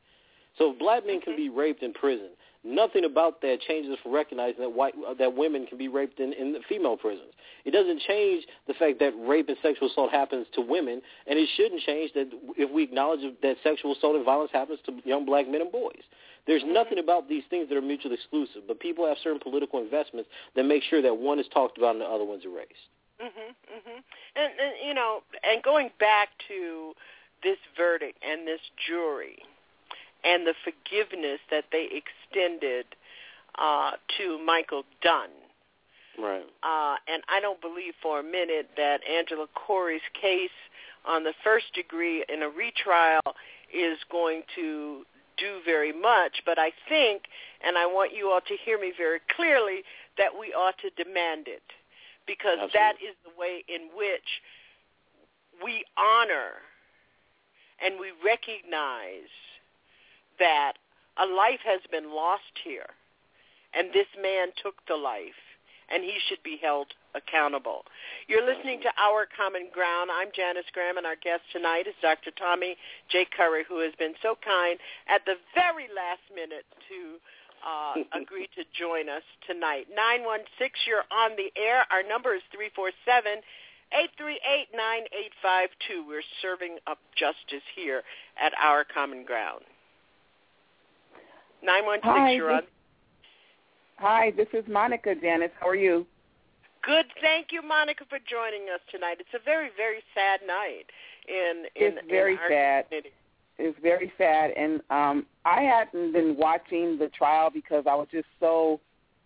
Speaker 16: So if black men can mm-hmm. be raped in prison, nothing about that changes from recognizing that white uh, that women can be raped in, in the female prisons. It doesn't change the fact that rape and sexual assault happens to women, and it shouldn't change that if we acknowledge that sexual assault and violence happens to young black men and boys. There's nothing about these things that are mutually exclusive, but people have certain political investments that make sure that one is talked about and the other one's erased.
Speaker 7: Mhm, mhm. And, and you know, and going back to this verdict and this jury and the forgiveness that they extended uh, to Michael Dunn.
Speaker 16: Right.
Speaker 7: Uh, and I don't believe for a minute that Angela Corey's case on the first degree in a retrial is going to do very much. But I think, and I want you all to hear me very clearly, that we ought to demand it because that is the way in which we honor and we recognize that a life has been lost here and this man took the life and he should be held accountable. You're listening to Our Common Ground. I'm Janice Graham, and our guest tonight is Dr. Tommy J. Curry, who has been so kind at the very last minute to uh, agree to join us tonight. 916, you're on the air. Our number is 347 838 9852. We're serving up justice here at Our Common Ground. 916,
Speaker 17: Hi,
Speaker 7: you're on.
Speaker 17: Hi, this is Monica Janice. How are you?
Speaker 7: Good. Thank you, Monica, for joining us tonight. It's a very, very sad night in in
Speaker 17: It's very
Speaker 7: in
Speaker 17: sad.
Speaker 7: community.
Speaker 17: It's very sad, and um, I hadn't been watching the trial because I was just so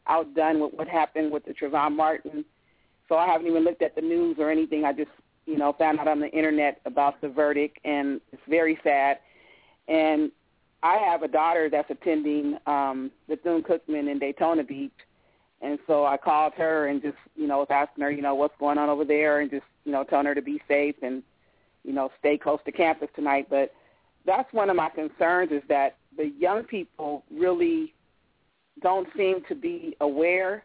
Speaker 17: outdone with what happened with the Trayvon Martin. So I haven't even looked at the news or anything. I just, you know, found out on the internet about the verdict, and it's very sad. And I have a daughter that's attending um, Bethune Cookman in Daytona Beach, and so I called her and just, you know, was asking her, you know, what's going on over there, and just, you know, telling her to be safe and, you know, stay close to campus tonight. But that's one of my concerns is that the young people really don't seem to be aware,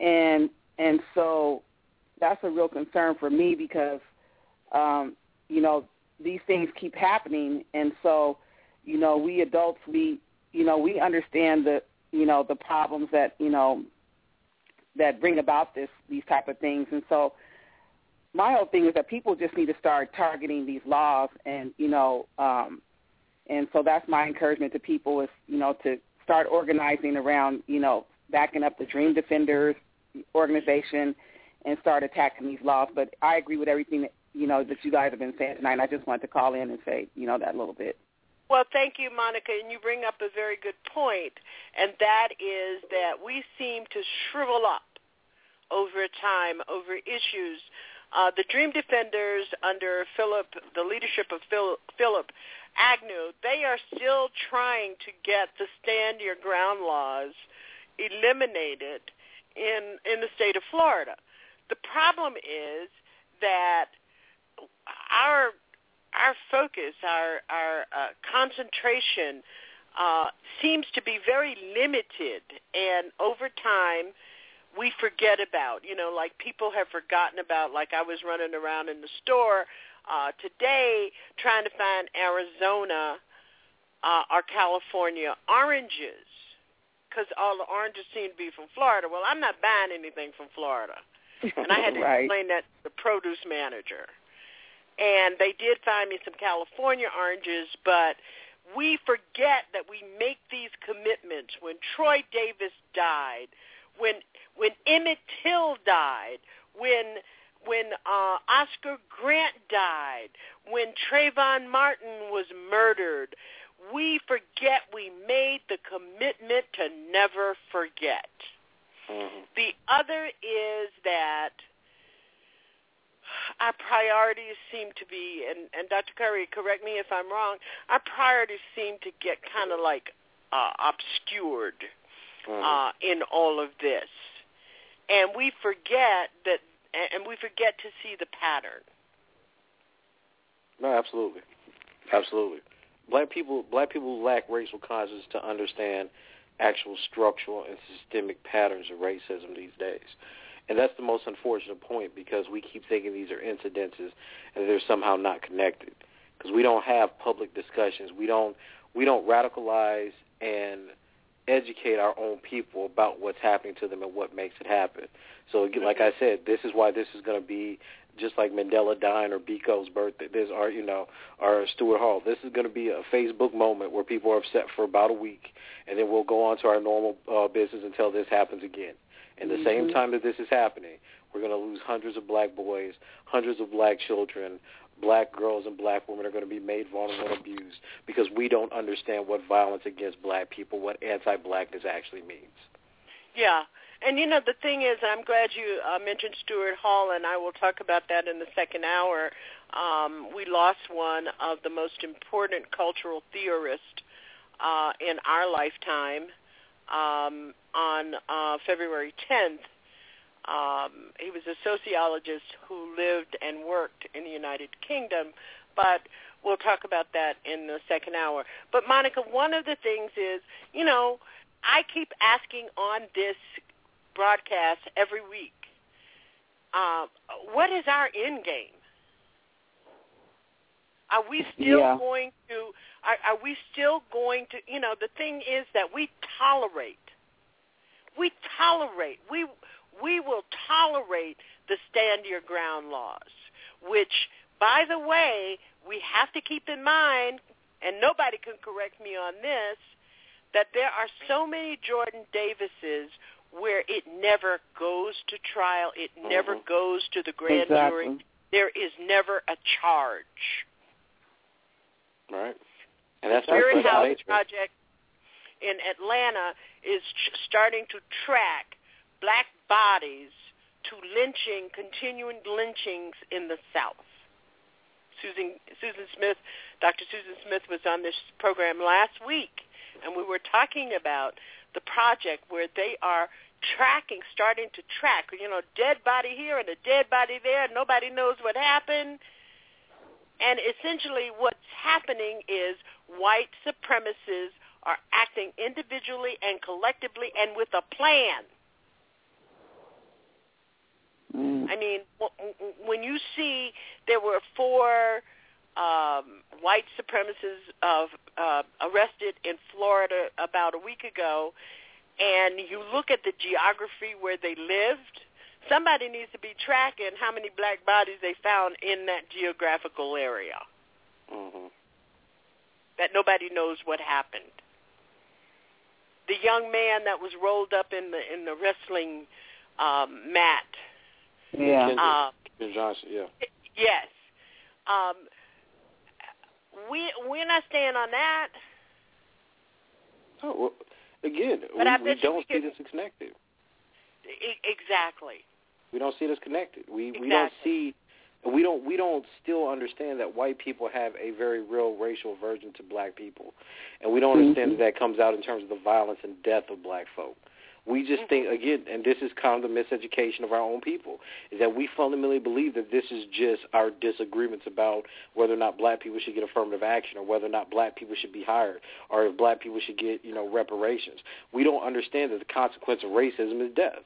Speaker 17: and and so that's a real concern for me because, um, you know, these things keep happening, and so, you know, we adults, we, you know, we understand the, you know, the problems that, you know, that bring about this these type of things, and so my whole thing is that people just need to start targeting these laws and you know um and so that's my encouragement to people is you know to start organizing around you know backing up the dream defenders organization and start attacking these laws. But i agree with everything that you know that you guys have been saying tonight. And i just wanted to call in and say you know that little bit
Speaker 7: Well, thank you, Monica, and you bring up a very good point, and that is that we seem to shrivel up over time over issues. Uh, the Dream Defenders under Phillip, the leadership of Phil, Phillip Agnew, they are still trying to get the stand your ground laws eliminated in in the state of Florida. The problem is that our our focus, our our uh, concentration uh, seems to be very limited, and over time we forget about. You know, like people have forgotten about. Like I was running around in the store uh, today trying to find Arizona uh, or California oranges because all the oranges seem to be from Florida. Well, I'm not buying anything from Florida, and I had to
Speaker 17: Right.
Speaker 7: explain that to the produce manager. And they did find me some California oranges, but we forget that we make these commitments. When Troy Davis died, when when Emmett Till died, when when uh, Oscar Grant died, when Trayvon Martin was murdered, we forget we made the commitment to never forget. The other is that our priorities seem to be, and, and Dr. Curry, correct me if I'm wrong, our priorities seem to get kind of like uh, obscured uh, in all of this. And we forget that, and we forget to see the pattern.
Speaker 16: No, absolutely, absolutely. Black people, black people lack racial consciousness to understand actual structural and systemic patterns of racism these days. And that's the most unfortunate point because we keep thinking these are incidences and they're somehow not connected. Because we don't have public discussions. We don't we don't radicalize and educate our own people about what's happening to them and what makes it happen. So, like I said, this is why this is going to be just like Mandela dying or Biko's birthday. There's our, you know, our Stuart Hall. This is going to be a Facebook moment where people are upset for about a week, and then we'll go on to our normal uh, business until this happens again. And the same
Speaker 17: Mhm.
Speaker 16: time that this is happening, we're going to lose hundreds of black boys, hundreds of black children, black girls and black women are going to be made vulnerable and abused because we don't understand what violence against black people, what anti-blackness actually means.
Speaker 7: Yeah. And you know the thing is, I'm glad you uh, mentioned Stuart Hall, and I will talk about that in the second hour. Um, we lost one of the most important cultural theorists uh, in our lifetime um, on uh, February 10th. Um, he was a sociologist who lived and worked in the United Kingdom, but we'll talk about that in the second hour. But Monica, one of the things is, you know, I keep asking on this broadcast every week. Um, what is our end game? Are we still
Speaker 17: Yeah.
Speaker 7: going to? Are, are we still going to? You know, the thing is that we tolerate. We tolerate. We we will tolerate the stand your ground laws, which, by the way, we have to keep in mind, and nobody can correct me on this, that there are so many Jordan Davises where it never goes to trial, it never mm-hmm. goes to the grand
Speaker 17: Exactly.
Speaker 7: jury. There is never a charge.
Speaker 16: Right. And that's
Speaker 7: Spirit House. Project in Atlanta is ch- starting to track black bodies to lynching, continuing lynchings in the South. Susan Susan Smith, Dr. Susan Smith was on this program last week, and we were talking about the project where they are tracking, starting to track, you know, dead body here and a dead body there. Nobody knows what happened. And essentially what's happening is white supremacists are acting individually and collectively and with a plan. I mean, when you see there were four um, white supremacists of, uh, arrested in Florida about a week ago, and you look at the geography where they lived, somebody needs to be tracking how many black bodies they found in that geographical area.
Speaker 16: Mm-hmm.
Speaker 7: That nobody knows what happened. The young man that was rolled up in the in the wrestling um, mat.
Speaker 17: Yeah.
Speaker 7: Uh,
Speaker 16: Johnson, yeah.
Speaker 7: yes. Um, we we're not staying on that.
Speaker 16: Oh, well, again,
Speaker 7: But
Speaker 16: we, we don't
Speaker 7: we
Speaker 16: see
Speaker 7: could-
Speaker 16: this connected.
Speaker 7: Exactly.
Speaker 16: We don't see this connected. We we don't see we don't we don't still understand that white people have a very real racial aversion to black people, and we don't understand mm-hmm. that that comes out in terms of the violence and death of black folk. We just think mm-hmm. again, and this is kind of the miseducation of our own people, is that we fundamentally believe that this is just our disagreements about whether or not black people should get affirmative action, or whether or not black people should be hired, or if black people should get you know reparations. We don't understand that the consequence of racism is death,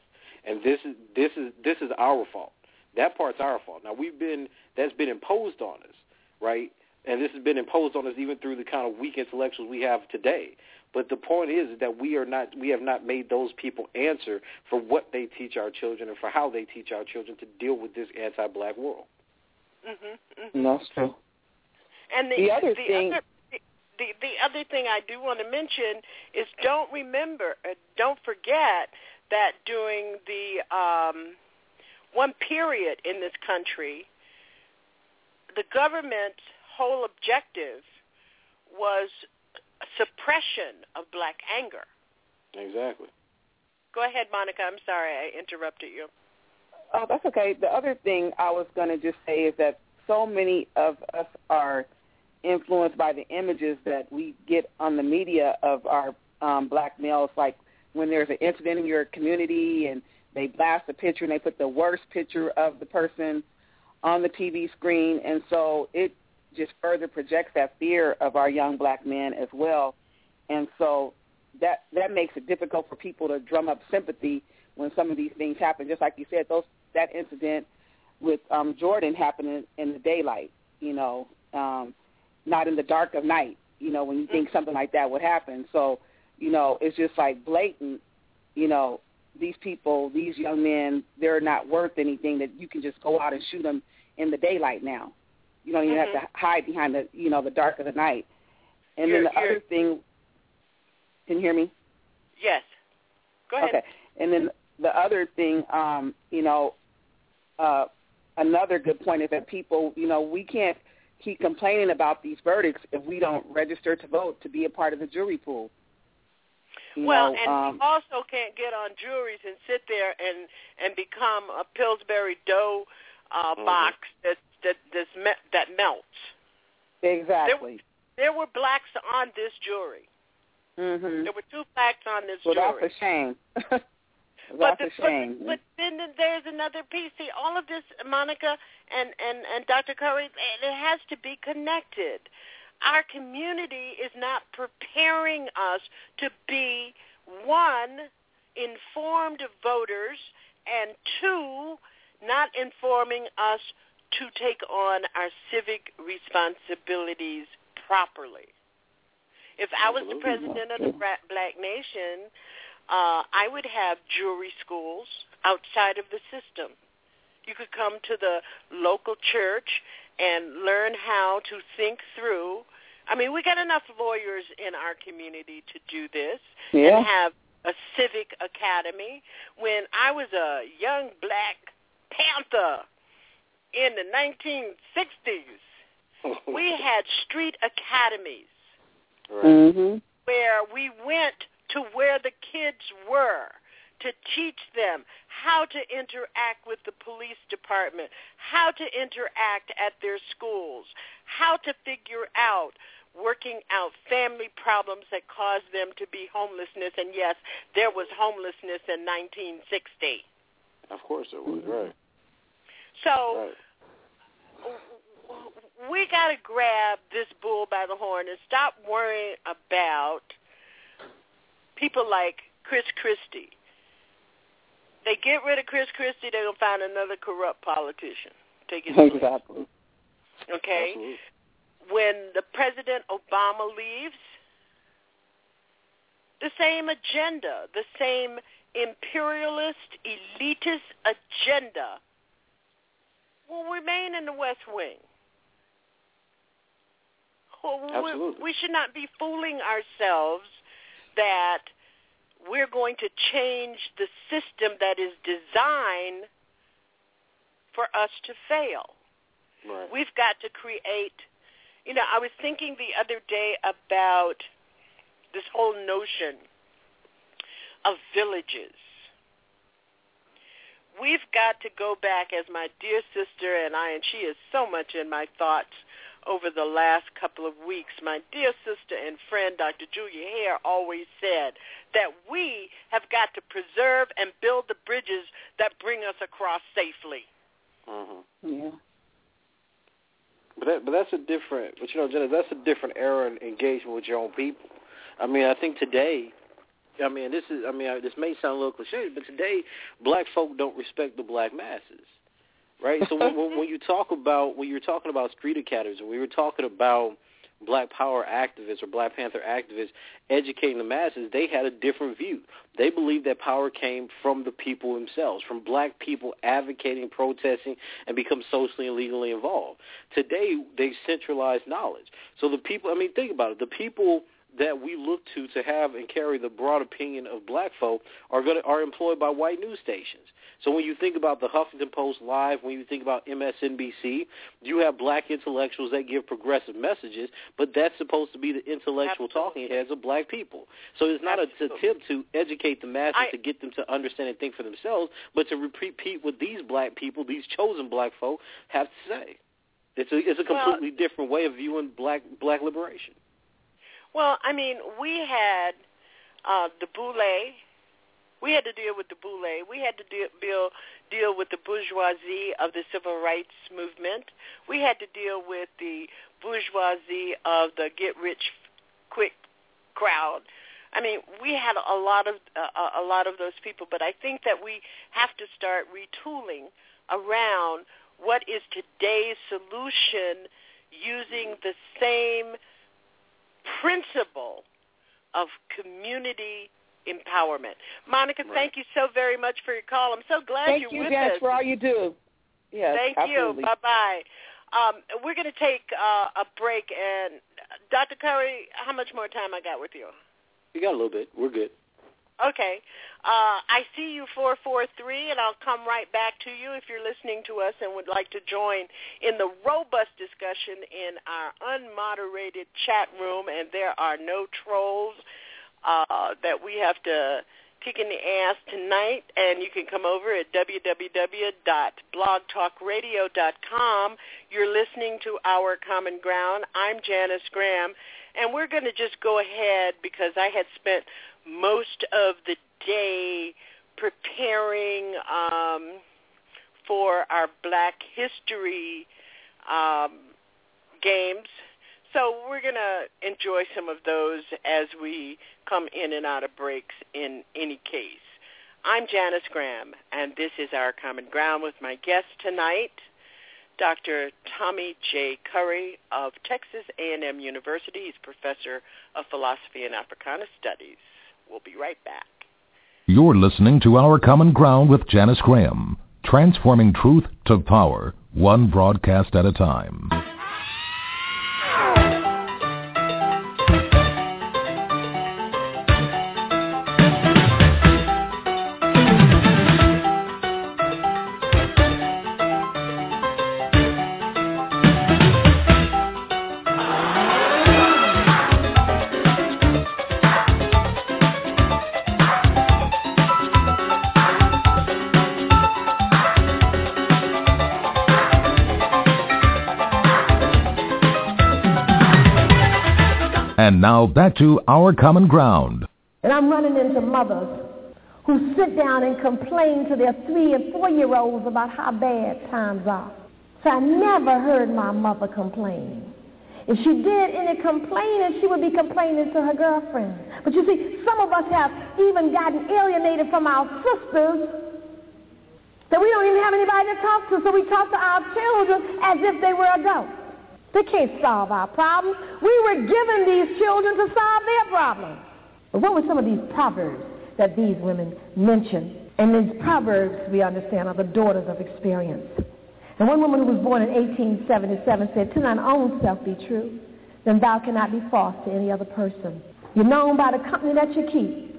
Speaker 16: and this is this is this is our fault. That part's our fault. Now we've been that's been imposed on us, right? And this has been imposed on us even through the kind of weak intellectuals we have today. But the point is that we are not we have not made those people answer for what they teach our children and for how they teach our children to deal with this anti-black world.
Speaker 7: Mm-hmm,
Speaker 17: That's true.
Speaker 7: And the,
Speaker 17: The other
Speaker 7: the
Speaker 17: thing-
Speaker 7: other, the, the the other thing I do want to mention is don't remember, uh, don't forget that during the um, one period in this country, the government's whole objective was suppression of black anger.
Speaker 16: Exactly.
Speaker 7: Go ahead, Monica. I'm sorry I interrupted you.
Speaker 17: Oh, that's okay. The other thing I was going to just say is that so many of us are influenced by the images that we get on the media of our um, black males. Like when there's an incident in your community and they blast a picture and they put the worst picture of the person on the TV screen, and so it just further projects that fear of our young black men as well. And so that that makes it difficult for people to drum up sympathy when some of these things happen. Just like you said, those that incident with um, Jordan happened in, in the daylight, you know, um, not in the dark of night. You know, when you think something like that would happen. So, you know, it's just like blatant. You know, these people, these young men, they're not worth anything that you can just go out and shoot them in the daylight now. You don't even have to hide behind the, you know, the dark of the night. And then
Speaker 7: You're-
Speaker 17: the other thing, can you hear me?
Speaker 7: Yes. Go ahead.
Speaker 17: Okay. And then the other thing, um, you know, uh, another good point is that people, you know, we can't keep complaining about these verdicts if we don't register to vote to be a part of the jury pool. You
Speaker 7: well,
Speaker 17: know,
Speaker 7: and
Speaker 17: um,
Speaker 7: we also can't get on juries and sit there and and become a Pillsbury dough uh,
Speaker 17: Mm-hmm.
Speaker 7: box that that that's me- that melts.
Speaker 17: exactly.
Speaker 7: There were blacks on this jury.
Speaker 17: hmm
Speaker 7: There were two blacks on this
Speaker 17: Well,
Speaker 7: jury.
Speaker 17: that's a shame.
Speaker 7: but the,
Speaker 17: a shame.
Speaker 7: But, but then there's another piece. See, all of this, Monica and and and Dr. Curry, it has to be connected. Our community is not preparing us to be one informed voters, and two, not informing us to take on our civic responsibilities properly. If I was the president of the Black Nation, uh, I would have jury schools outside of the system. You could come to the local church and learn how to think through. I mean, we got enough lawyers in our community to do this
Speaker 17: Yeah.
Speaker 7: and have a civic academy. When I was a young black panther in the 1960s, we had street academies
Speaker 17: Mhm.
Speaker 7: where we went to where the kids were to teach them how to interact with the police department, how to interact at their schools, how to figure out working out family problems that caused them to be homelessness. And yes, there was homelessness in 1960.
Speaker 16: Of course it was, right.
Speaker 7: So we got to grab this bull by the horn and stop worrying about people like Chris Christie. They get rid of Chris Christie, they're going to find another corrupt politician. Take place.
Speaker 17: Exactly.
Speaker 7: Okay? When the President Obama leaves, the same agenda, the same imperialist, elitist agenda will remain in the West Wing. We-
Speaker 16: Absolutely.
Speaker 7: We should not be fooling ourselves that we're going to change the system that is designed for us to fail.
Speaker 16: Right.
Speaker 7: We've got to create, you know, I was thinking the other day about this whole notion of villages. We've got to go back as my dear sister and I, and she is so much in my thoughts over the last couple of weeks. My dear sister and friend, Dr. Julia Hare, always said that we have got to preserve and build the bridges that bring us across safely.
Speaker 16: Mm-hmm.
Speaker 17: Yeah.
Speaker 16: But that, but that's a different. But you know, Jenna, that's a different era in engagement with your own people. I mean, I think today. I mean, this is. I mean, I- this may sound a little cliche, but today, black folk don't respect the black masses, right? So when, when, you talk about when you're talking about street academies, we were talking about Black Power activists or Black Panther activists educating the masses, they had a different view. They believed that power came from the people themselves, from black people advocating, protesting, and become socially and legally involved. Today, they centralize knowledge. So the people, I mean, think about it. The people that we look to to have and carry the broad opinion of black folk are going to, are employed by white news stations. So when you think about the Huffington Post Live, when you think about MSNBC, you have black intellectuals that give progressive messages, but that's supposed to be the intellectual talking heads of black people. So it's not an attempt to educate the masses
Speaker 7: I-
Speaker 16: to get them to understand and think for themselves, but to repeat what these black people, these chosen black folk, have to say. It's a it's a
Speaker 7: Well-
Speaker 16: completely different way of viewing black black liberation.
Speaker 7: Well, I mean, we had uh, the boule. We had to deal with the boule. We had to deal, deal with the bourgeoisie of the civil rights movement. We had to deal with the bourgeoisie of the get rich quick crowd. I mean, we had a lot of uh, a lot of those people, but I think that we have to start retooling around what is today's solution using the same principle of community empowerment. Monica, thank you so very much for your call. I'm so glad
Speaker 17: Thank
Speaker 7: you're
Speaker 17: you,
Speaker 7: with
Speaker 17: Janice,
Speaker 7: us.
Speaker 17: for all you do. Yes,
Speaker 7: Thank
Speaker 17: absolutely.
Speaker 7: you. Bye bye. Um, we're going to take uh, a break, and Dr. Curry, how much more time I got with you?
Speaker 16: You got a little bit. We're good.
Speaker 7: Okay. Uh, I see you 443, and I'll come right back to you if you're listening to us and would like to join in the robust discussion in our unmoderated chat room. And there are no trolls uh, that we have to kick in the ass tonight. And you can come over at www.blogtalkradio.com. You're listening to Our Common Ground. I'm Janice Graham. And we're going to just go ahead because I had spent most of the day preparing um, for our Black History um, games. So we're going to enjoy some of those as we come in and out of breaks in any case.
Speaker 18: I'm Janice Graham, and this is Our Common Ground with my guest tonight, Dr. Tommy J. Curry of Texas A&M University. He's professor of philosophy and Africana studies. We'll be right back.
Speaker 6: You're listening to Our Common Ground with Janice Graham, transforming truth to power, one broadcast at a time. Now back to our common ground.
Speaker 19: And I'm running into mothers who sit down and complain to their three and four year olds about how bad times are. So I never heard my mother complain. If she did any complaining, she would be complaining to her girlfriend. But you see, some of us have even gotten alienated from our sisters that we don't even have anybody to talk to, so we talk to our children as if they were adults. They can't solve our problems. We were given these children to solve their problems. But what were some of these proverbs that these women mentioned? And these proverbs, we understand, are the daughters of experience. And one woman who was born in 1877 said, To thine own self be true, then thou cannot be false to any other person. You're known by the company that you keep.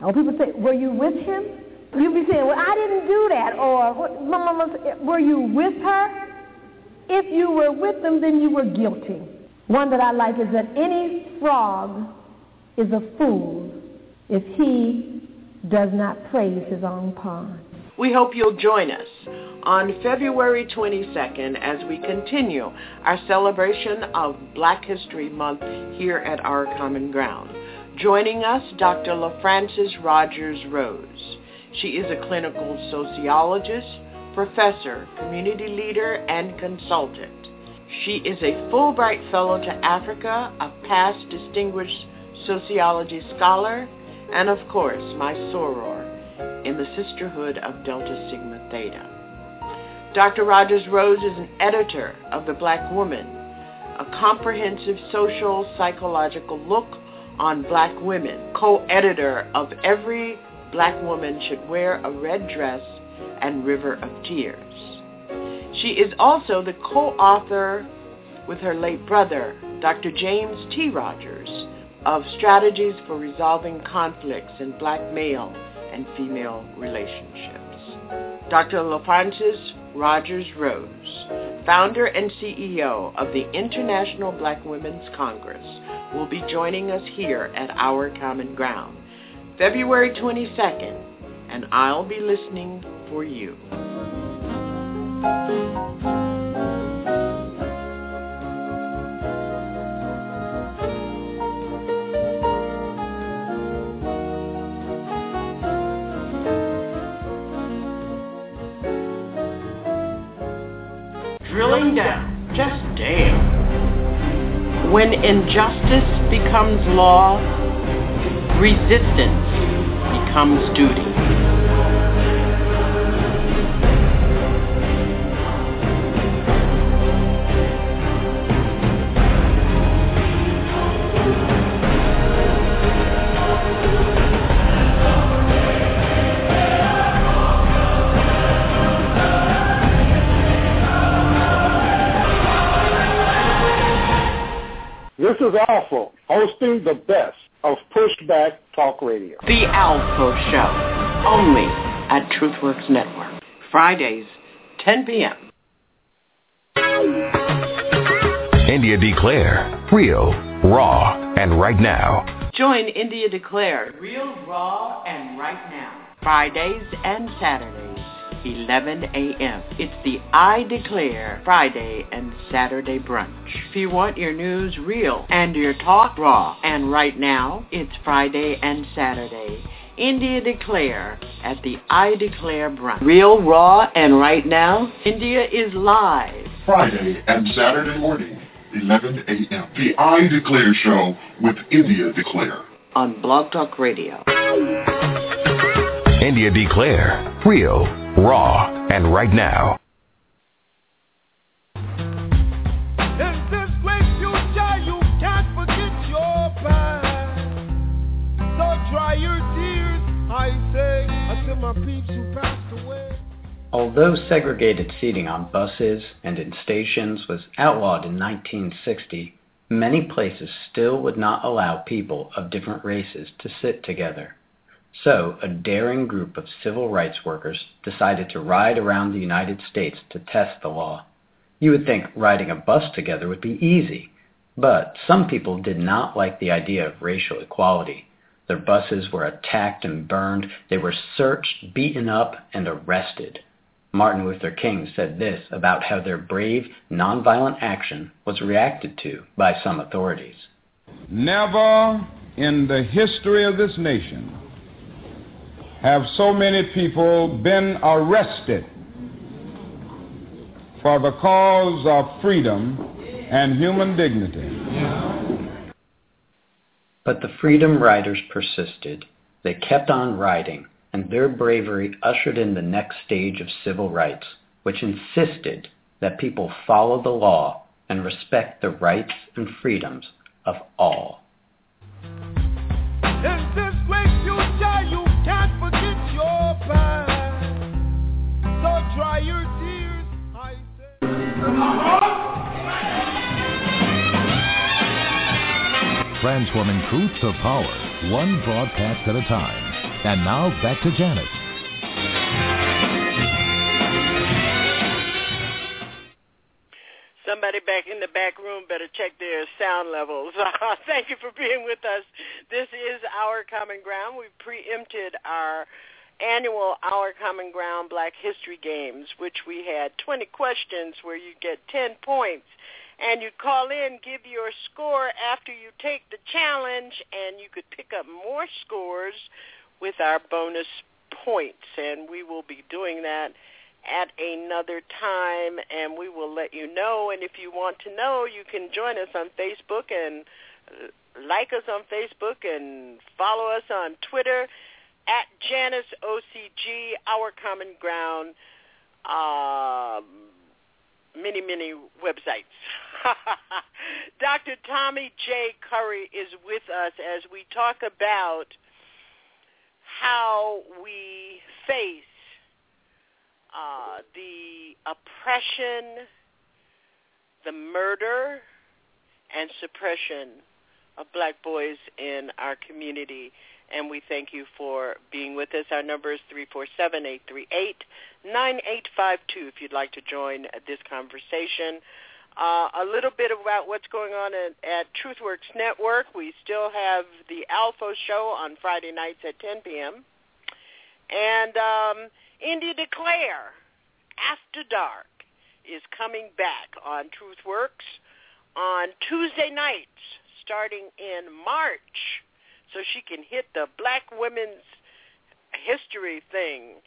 Speaker 19: When people say, Were you with him? You'd be saying, Well, I didn't do that. Or, Were you with her? If you were with them, then you were guilty. One that I like is that any frog is a fool if he does not praise his own pond.
Speaker 7: We hope you'll join us on February 22nd as we continue our celebration of Black History Month here at Our Common Ground. Joining us, Dr. LaFrances Rogers Rose. She is a clinical sociologist, professor, community leader, and consultant. She is a Fulbright Fellow to Africa, a past distinguished sociology scholar, and of course, my soror in the Sisterhood of Delta Sigma Theta. Dr. Rodgers-Rose is an editor of The Black Woman, a comprehensive social psychological look on black women, co-editor of Every Black Woman Should Wear a Red Dress and River of Tears. She is also the co-author with her late brother, Dr. James T. Rogers, of Strategies for Resolving Conflicts in Black Male and Female Relationships. Dr. LaFrances Rogers Rose, founder and CEO of the International Black Women's Congress, will be joining us here at Our Common Ground, February 22nd, and I'll be listening for you. Drilling down, just damn. When injustice becomes law, resistance becomes duty.
Speaker 20: Is Alpha, hosting the best of Pushback Talk Radio.
Speaker 7: The Alpha Show, only at TruthWorks Network. Fridays, 10 p.m.
Speaker 21: India Declare, real, raw, and right now.
Speaker 7: Join India Declare, real, raw, and right now. Fridays and Saturdays. 11 a.m. It's the I Declare Friday and Saturday brunch. If you want your news real and your talk raw, and right now it's Friday and Saturday. India Declare at the I Declare brunch. Real, raw, and right now, India is live.
Speaker 14: Friday and Saturday morning, 11 a.m. The I Declare Show with India Declare.
Speaker 7: On Blog Talk Radio.
Speaker 22: India Declare, real, raw, and right now.
Speaker 23: In this great future, you can't forget your past. So dry your tears, I say, until my peeps who passed away.
Speaker 24: Although segregated seating on buses and in stations was outlawed in 1960, many places still would not allow people of different races to sit together. So, a daring group of civil rights workers decided to ride around the United States to test the law. You would think riding a bus together would be easy, but some people did not like the idea of racial equality. Their buses were attacked and burned, they were searched, beaten up, and arrested. Martin Luther King said this about how their brave, nonviolent action was reacted to by some authorities.
Speaker 25: Never in the history of this nation have so many people been arrested for the cause of freedom and human dignity.
Speaker 24: But the Freedom Riders persisted. They kept on riding, and their bravery ushered in the next stage of civil rights, which insisted that people follow the law and respect the rights and freedoms of all.
Speaker 23: Dry your tears, I
Speaker 6: Transforming truth to power, one broadcast at a time. And now back to Janice.
Speaker 7: Somebody back in the back room better check their sound levels. Thank you for being with us. This is Our Common Ground. We preempted our annual Our Common Ground Black History Games, which we had 20 questions where you get 10 points. And you call in, give your score after you take the challenge, and you could pick up more scores with our bonus points. And we will be doing that at another time, and we will let you know. And if you want to know, you can join us on Facebook and uh, like us on Facebook and follow us on Twitter at Janice OCG, Our Common Ground, um, many, many websites. Dr. Tommy J. Curry is with us as we talk about how we face uh, the oppression, the murder, and suppression of black boys in our community. And we thank you for being with us. Our number is 347-838-9852 if you'd like to join this conversation. Uh, a little bit about what's going on at, at TruthWorks Network. We still have the Alpha show on Friday nights at 10 p.m. And um, Declare After Dark is coming back on TruthWorks on Tuesday nights starting in March so she can hit the black women's history thing.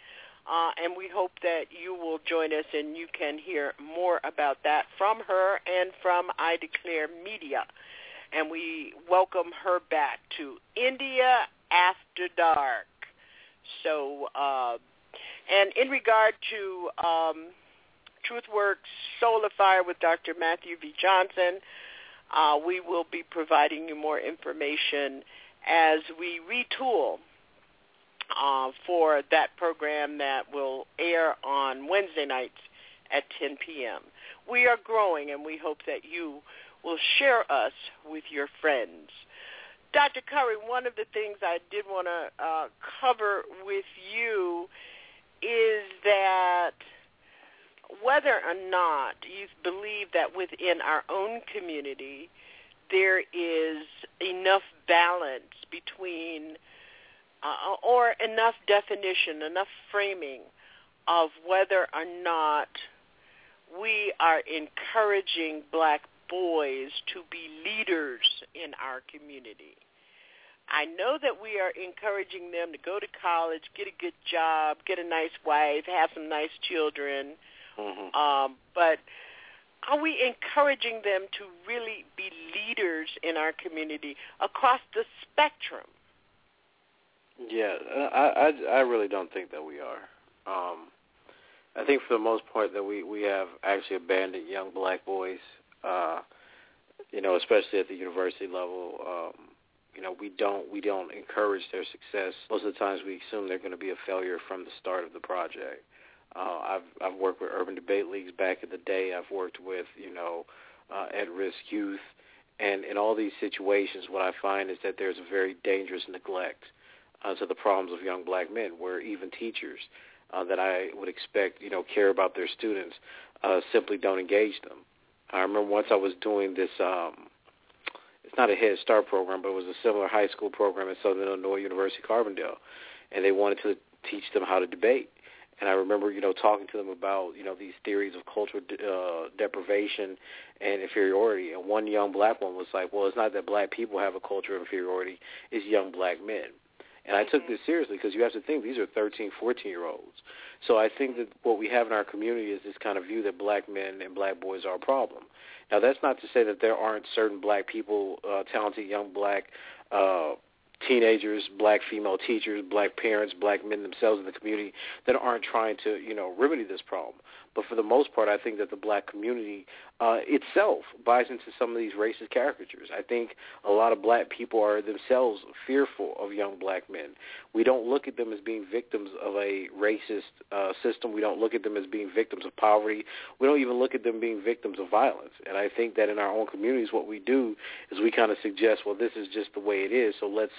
Speaker 7: Uh, and we hope that you will join us and you can hear more about that from her and from I Declare Media. And we welcome her back to India After Dark. So, uh, and in regard to um, TruthWorks Solar Fire with Dr. Matthew V. Johnson, uh, we will be providing you more information as we retool uh, for that program that will air on Wednesday nights at 10 p.m. We are growing, and we hope that you will share us with your friends. Dr. Curry, one of the things I did want to uh, cover with you is that whether or not you believe that within our own community there is enough balance between uh, or enough definition, enough framing of whether or not we are encouraging black boys to be leaders in our community. I know that we are encouraging them to go to college, get a good job, get a nice wife, have some nice children. Mm-hmm. Um, but are we encouraging them to really be leaders in our community across the spectrum?
Speaker 16: Yeah, I, I I really don't think that we are. Um, I think for the most part that we we have actually abandoned young black boys. Uh, you know, especially at the university level. Um, you know, we don't we don't encourage their success. Most of the times, we assume they're going to be a failure from the start of the project. Uh, I've I've worked with urban debate leagues back in the day. I've worked with you know uh, at-risk youth, and in all these situations, what I find is that there's a very dangerous neglect uh, to the problems of young black men, where even teachers uh, that I would expect you know care about their students uh, simply don't engage them. I remember once I was doing this. Um, it's not a Head Start program, but it was a similar high school program at Southern Illinois University Carbondale, and they wanted to teach them how to debate. And I remember, you know, talking to them about, you know, these theories of cultural uh, deprivation and inferiority. And one young black one was like, well, it's not that black people have a culture of inferiority; it's young black men. And I took this seriously because you have to think these are 13, 14 year olds. So I think that what we have in our community is this kind of view that black men and black boys are a problem. Now that's not to say that there aren't certain black people, uh, talented young black uh, teenagers, black female teachers, black parents, black men themselves in the community that aren't trying to, you know, remedy this problem. But for the most part, I think that the black community uh, itself buys into some of these racist caricatures. I think a lot of black people are themselves fearful of young black men. We don't look at them as being victims of a racist uh, system. We don't look at them as being victims of poverty. We don't even look at them being victims of violence. And I think that in our own communities, what we do is we kind of suggest, well, this is just the way it is, so let's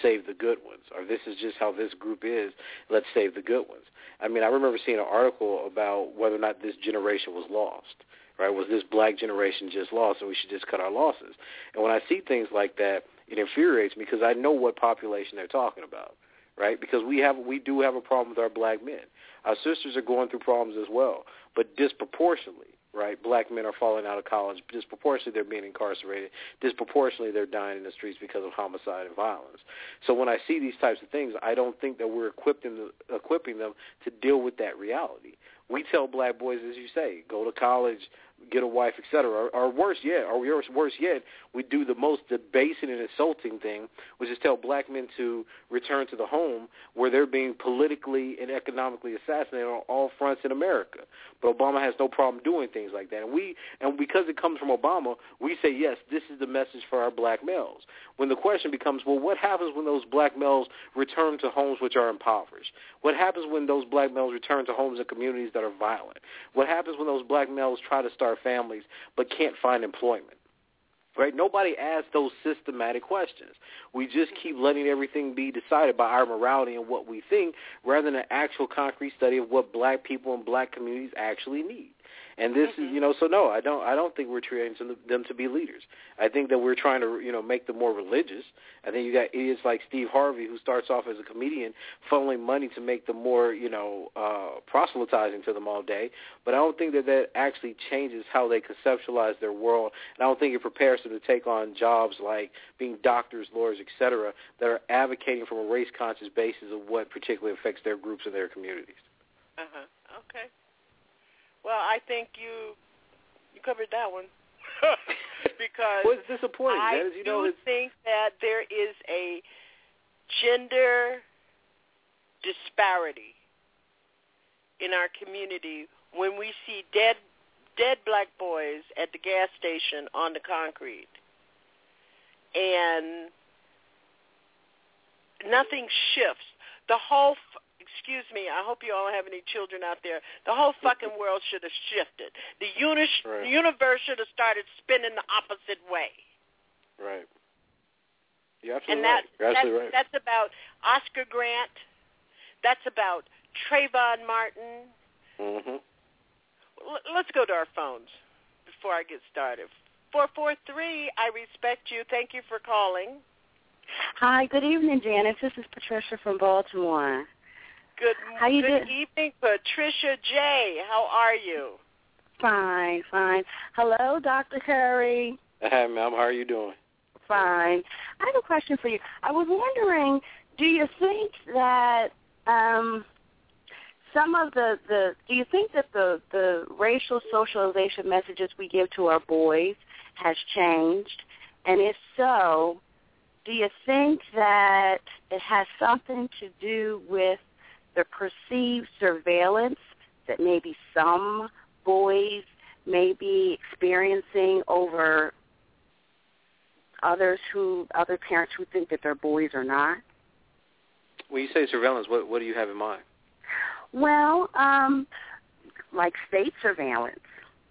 Speaker 16: save the good ones. Or this is just how this group is, let's save the good ones. I mean, I remember seeing an article about whether or not this generation was lost. Right? Was this black generation just lost, and we should just cut our losses? And when I see things like that, it infuriates me because I know what population they're talking about. Right? Because we have we do have a problem with our black men. Our sisters are going through problems as well, but disproportionately right? Black men are falling out of college. Disproportionately, they're being incarcerated. Disproportionately, they're dying in the streets because of homicide and violence. So when I see these types of things, I don't think that we're equipping equipping them to deal with that reality. We tell black boys, as you say, go to college, get a wife, etc. Or, or worse yet, or worse yet, we do the most debasing and insulting thing, which is tell black men to return to the home where they're being politically and economically assassinated on all fronts in America. But Obama has no problem doing things like that, and we and because it comes from Obama, we say yes, this is the message for our black males. When the question becomes, well, what happens when those black males return to homes which are impoverished? What happens when those black males return to homes and communities that are violent? What happens when those black males try to start families but can't find employment? Right? Nobody asks those systematic questions. We just keep letting everything be decided by our morality and what we think rather than an actual concrete study of what black people and black communities actually need. And this mm-hmm. is, you know, so no, I don't, I don't think we're training them to be leaders. I think that we're trying to, you know, make them more religious. I think you got idiots like Steve Harvey who starts off as a comedian, funneling money to make them more, you know, uh, proselytizing to them all day. But I don't think that that actually changes how they conceptualize their world. And I don't think it prepares them to take on jobs like being doctors, lawyers, etc., that are advocating from a race conscious basis of what particularly affects their groups and their communities.
Speaker 7: Uh huh. Okay. Well, I think you you covered that one. Because
Speaker 16: what's disappointing.
Speaker 7: I
Speaker 16: is, you
Speaker 7: do
Speaker 16: know,
Speaker 7: think that there is a gender disparity in our community when we see dead dead black boys at the gas station on the concrete. And nothing shifts. The whole excuse me, I hope you all have any children out there. The whole fucking world should have shifted. The, uni-
Speaker 16: right.
Speaker 7: the universe should have started spinning the opposite way.
Speaker 16: Right. You're absolutely
Speaker 7: and that,
Speaker 16: right. You're absolutely
Speaker 7: that's,
Speaker 16: right.
Speaker 7: that's about Oscar Grant. That's about Trayvon Martin.
Speaker 16: Mm-hmm.
Speaker 7: L- let's go to our phones before I get started. 443, I respect you. Thank you for calling.
Speaker 26: Hi, good evening, Janice. This is Patricia from Baltimore.
Speaker 7: Good,
Speaker 26: How you
Speaker 7: good
Speaker 26: do-
Speaker 7: evening, Patricia J. How are you?
Speaker 26: Fine, fine. Hello, Dr. Curry.
Speaker 16: Hey, ma'am. How are you doing?
Speaker 26: Fine. I have a question for you. I was wondering, do you think that um, some of the, the do you think that the, the racial socialization messages we give to our boys has changed? And if so, do you think that it has something to do with the perceived surveillance that maybe some boys may be experiencing over others who other parents who think that their boys are not?
Speaker 16: When you say surveillance, what what do you have in mind?
Speaker 26: Well, um, like state surveillance,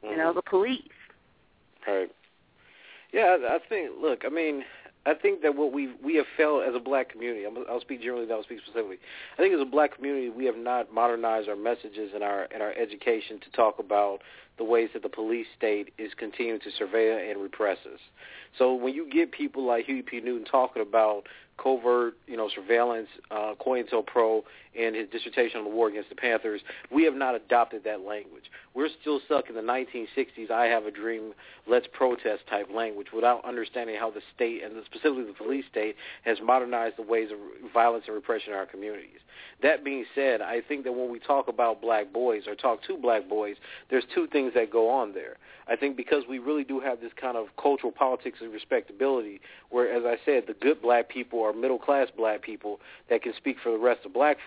Speaker 16: Mm-hmm.
Speaker 26: you know, the police.
Speaker 16: Right. Yeah, I I think. Look, I mean, I think that what we we have failed as a black community. I'm, I'll speak generally, then I'll speak specifically. I think as a black community, we have not modernized our messages and our and our education to talk about the ways that the police state is continuing to surveil and repress us. So when you get people like Huey P. Newton talking about covert, you know, surveillance, uh, COINTELPRO, in his dissertation on the war against the Panthers, we have not adopted that language. We're still stuck in the 1960s, I have a dream, let's protest type language without understanding how the state, and specifically the police state, has modernized the ways of violence and repression in our communities. That being said, I think that when we talk about black boys or talk to black boys, there's two things that go on there. I think because we really do have this kind of cultural politics of respectability, where, as I said, the good black people are middle class black people that can speak for the rest of black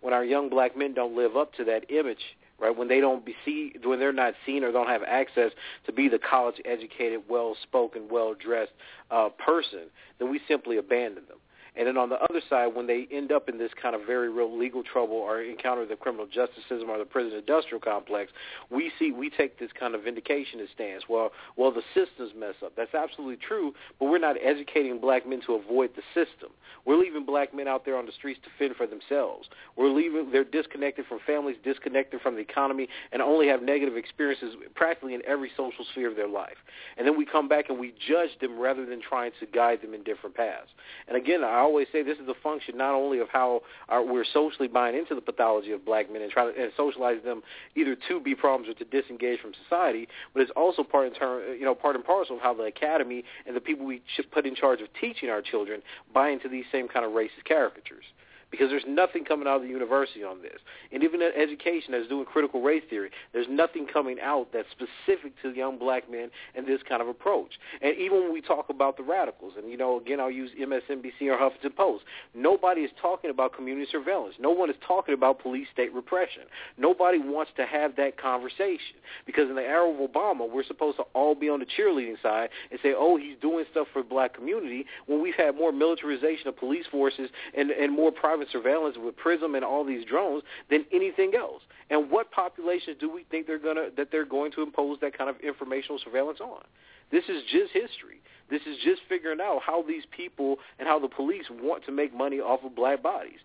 Speaker 16: When our young black men don't live up to that image, right? When they don't be see, when they're not seen or don't have access to be the college educated, well spoken, well dressed uh, person, then we simply abandon them. And then on the other side, when they end up in this kind of very real legal trouble or encounter the criminal justice system or the prison industrial complex, we see we take this kind of vindication stance. Well, well, the systems mess up. That's absolutely true, but we're not educating black men to avoid the system. We're leaving black men out there on the streets to fend for themselves. We're leaving they're disconnected from families, disconnected from the economy, and only have negative experiences practically in every social sphere of their life. And then we come back and we judge them rather than trying to guide them in different paths. And again, I always say this is a function not only of how our, we're socially buying into the pathology of black men and try to and socialize them either to be problems or to disengage from society, but it's also part in turn, you know, part and parcel of how the academy and the people we should put in charge of teaching our children buy into these same kind of racist caricatures because there's nothing coming out of the university on this. And even in education that's doing critical race theory, there's nothing coming out that's specific to young black men and this kind of approach. And even when we talk about the radicals, and, you know, again, I'll use MSNBC or Huffington Post, nobody is talking about community surveillance. No one is talking about police state repression. Nobody wants to have that conversation because in the era of Obama, we're supposed to all be on the cheerleading side and say, oh, he's doing stuff for the black community when we've had more militarization of police forces and, and more private surveillance with PRISM and all these drones than anything else. And what populations do we think they're gonna that they're going to impose that kind of informational surveillance on? This is just history. This is just figuring out how these people and how the police want to make money off of black bodies.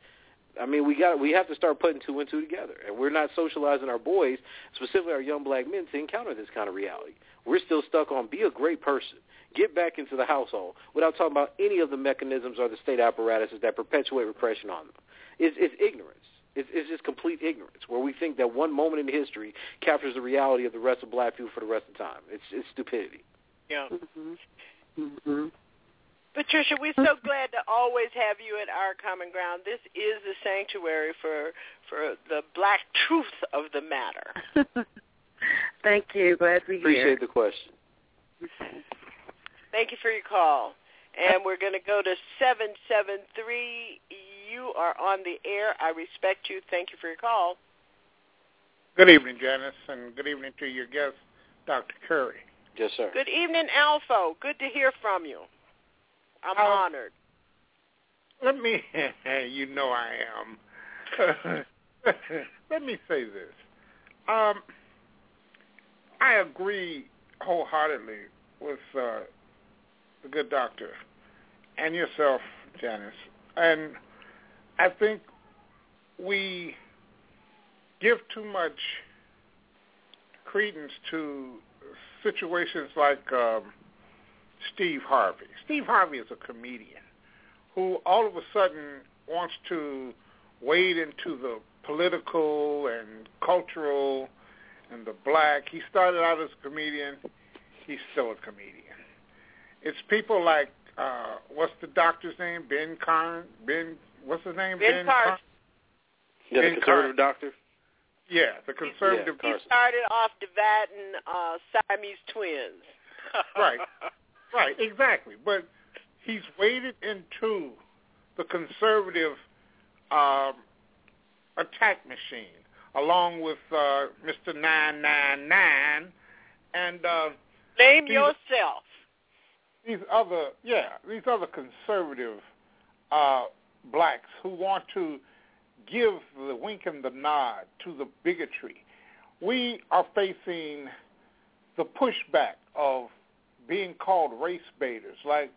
Speaker 16: I mean, we got we have to start putting two and two together, and we're not socializing our boys, specifically our young black men, to encounter this kind of reality. We're still stuck on be a great person, get back into the household, without talking about any of the mechanisms or the state apparatuses that perpetuate repression on them. It's, it's ignorance. It's, it's just complete ignorance, where we think that one moment in history captures the reality of the rest of black people for the rest of the time. It's, it's stupidity.
Speaker 7: Yeah.
Speaker 26: Mm-hmm. Mm-hmm.
Speaker 7: Patricia, we're so glad to always have you at our common ground. This is the sanctuary for for the black truth of the matter.
Speaker 26: Thank you. Glad to be
Speaker 16: Appreciate
Speaker 26: here.
Speaker 16: the question.
Speaker 7: Thank you for your call. And we're going to go to 773. You are on the air. I respect you. Thank you for your call.
Speaker 20: Good evening, Janice, and good evening to your guest, Dr. Curry.
Speaker 16: Yes, sir.
Speaker 7: Good evening, Alpha. Good to hear from you. I'm
Speaker 20: Um,
Speaker 7: honored.
Speaker 20: Let me, you know I am. Let me say this. Um, I agree wholeheartedly with uh, the good doctor and yourself, Janice. And I think we give too much credence to situations like um, Steve Harvey. Steve Harvey is a comedian who all of a sudden wants to wade into the political and cultural and the black. He started out as a comedian. He's still a comedian. It's people like uh what's the doctor's name? Ben Carn. Ben. What's his name?
Speaker 7: Ben Carson.
Speaker 16: Yeah, the conservative
Speaker 20: Carson.
Speaker 16: doctor.
Speaker 20: Yeah, the conservative. Doctor.
Speaker 7: He started off dividing uh, Siamese twins.
Speaker 20: right, right, exactly. But he's waded into the conservative um, attack machine along with uh, Mr. 999 and uh,
Speaker 7: name yourself.
Speaker 20: These other, yeah, these other conservative uh, blacks who want to give the wink and the nod to the bigotry. We are facing the pushback of being called race baiters. Like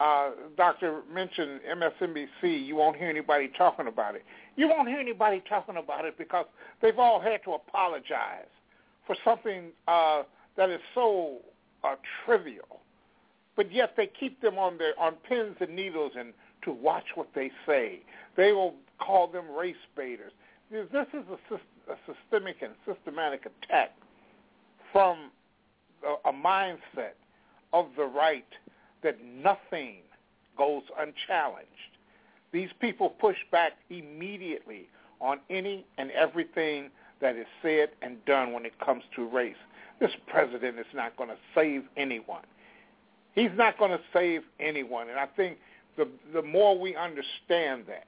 Speaker 20: uh, Doctor mentioned MSNBC, you won't hear anybody talking about it. You won't hear anybody talking about it because they've all had to apologize for something uh, that is so uh, trivial, but yet they keep them on their on pins and needles and to watch what they say. They will call them race baiters. This is a, a systemic and systematic attack from a, a mindset of the right that nothing goes unchallenged. These people push back immediately on any and everything that is said and done when it comes to race. This president is not going to save anyone. He's not going to save anyone. And I think the the more we understand that,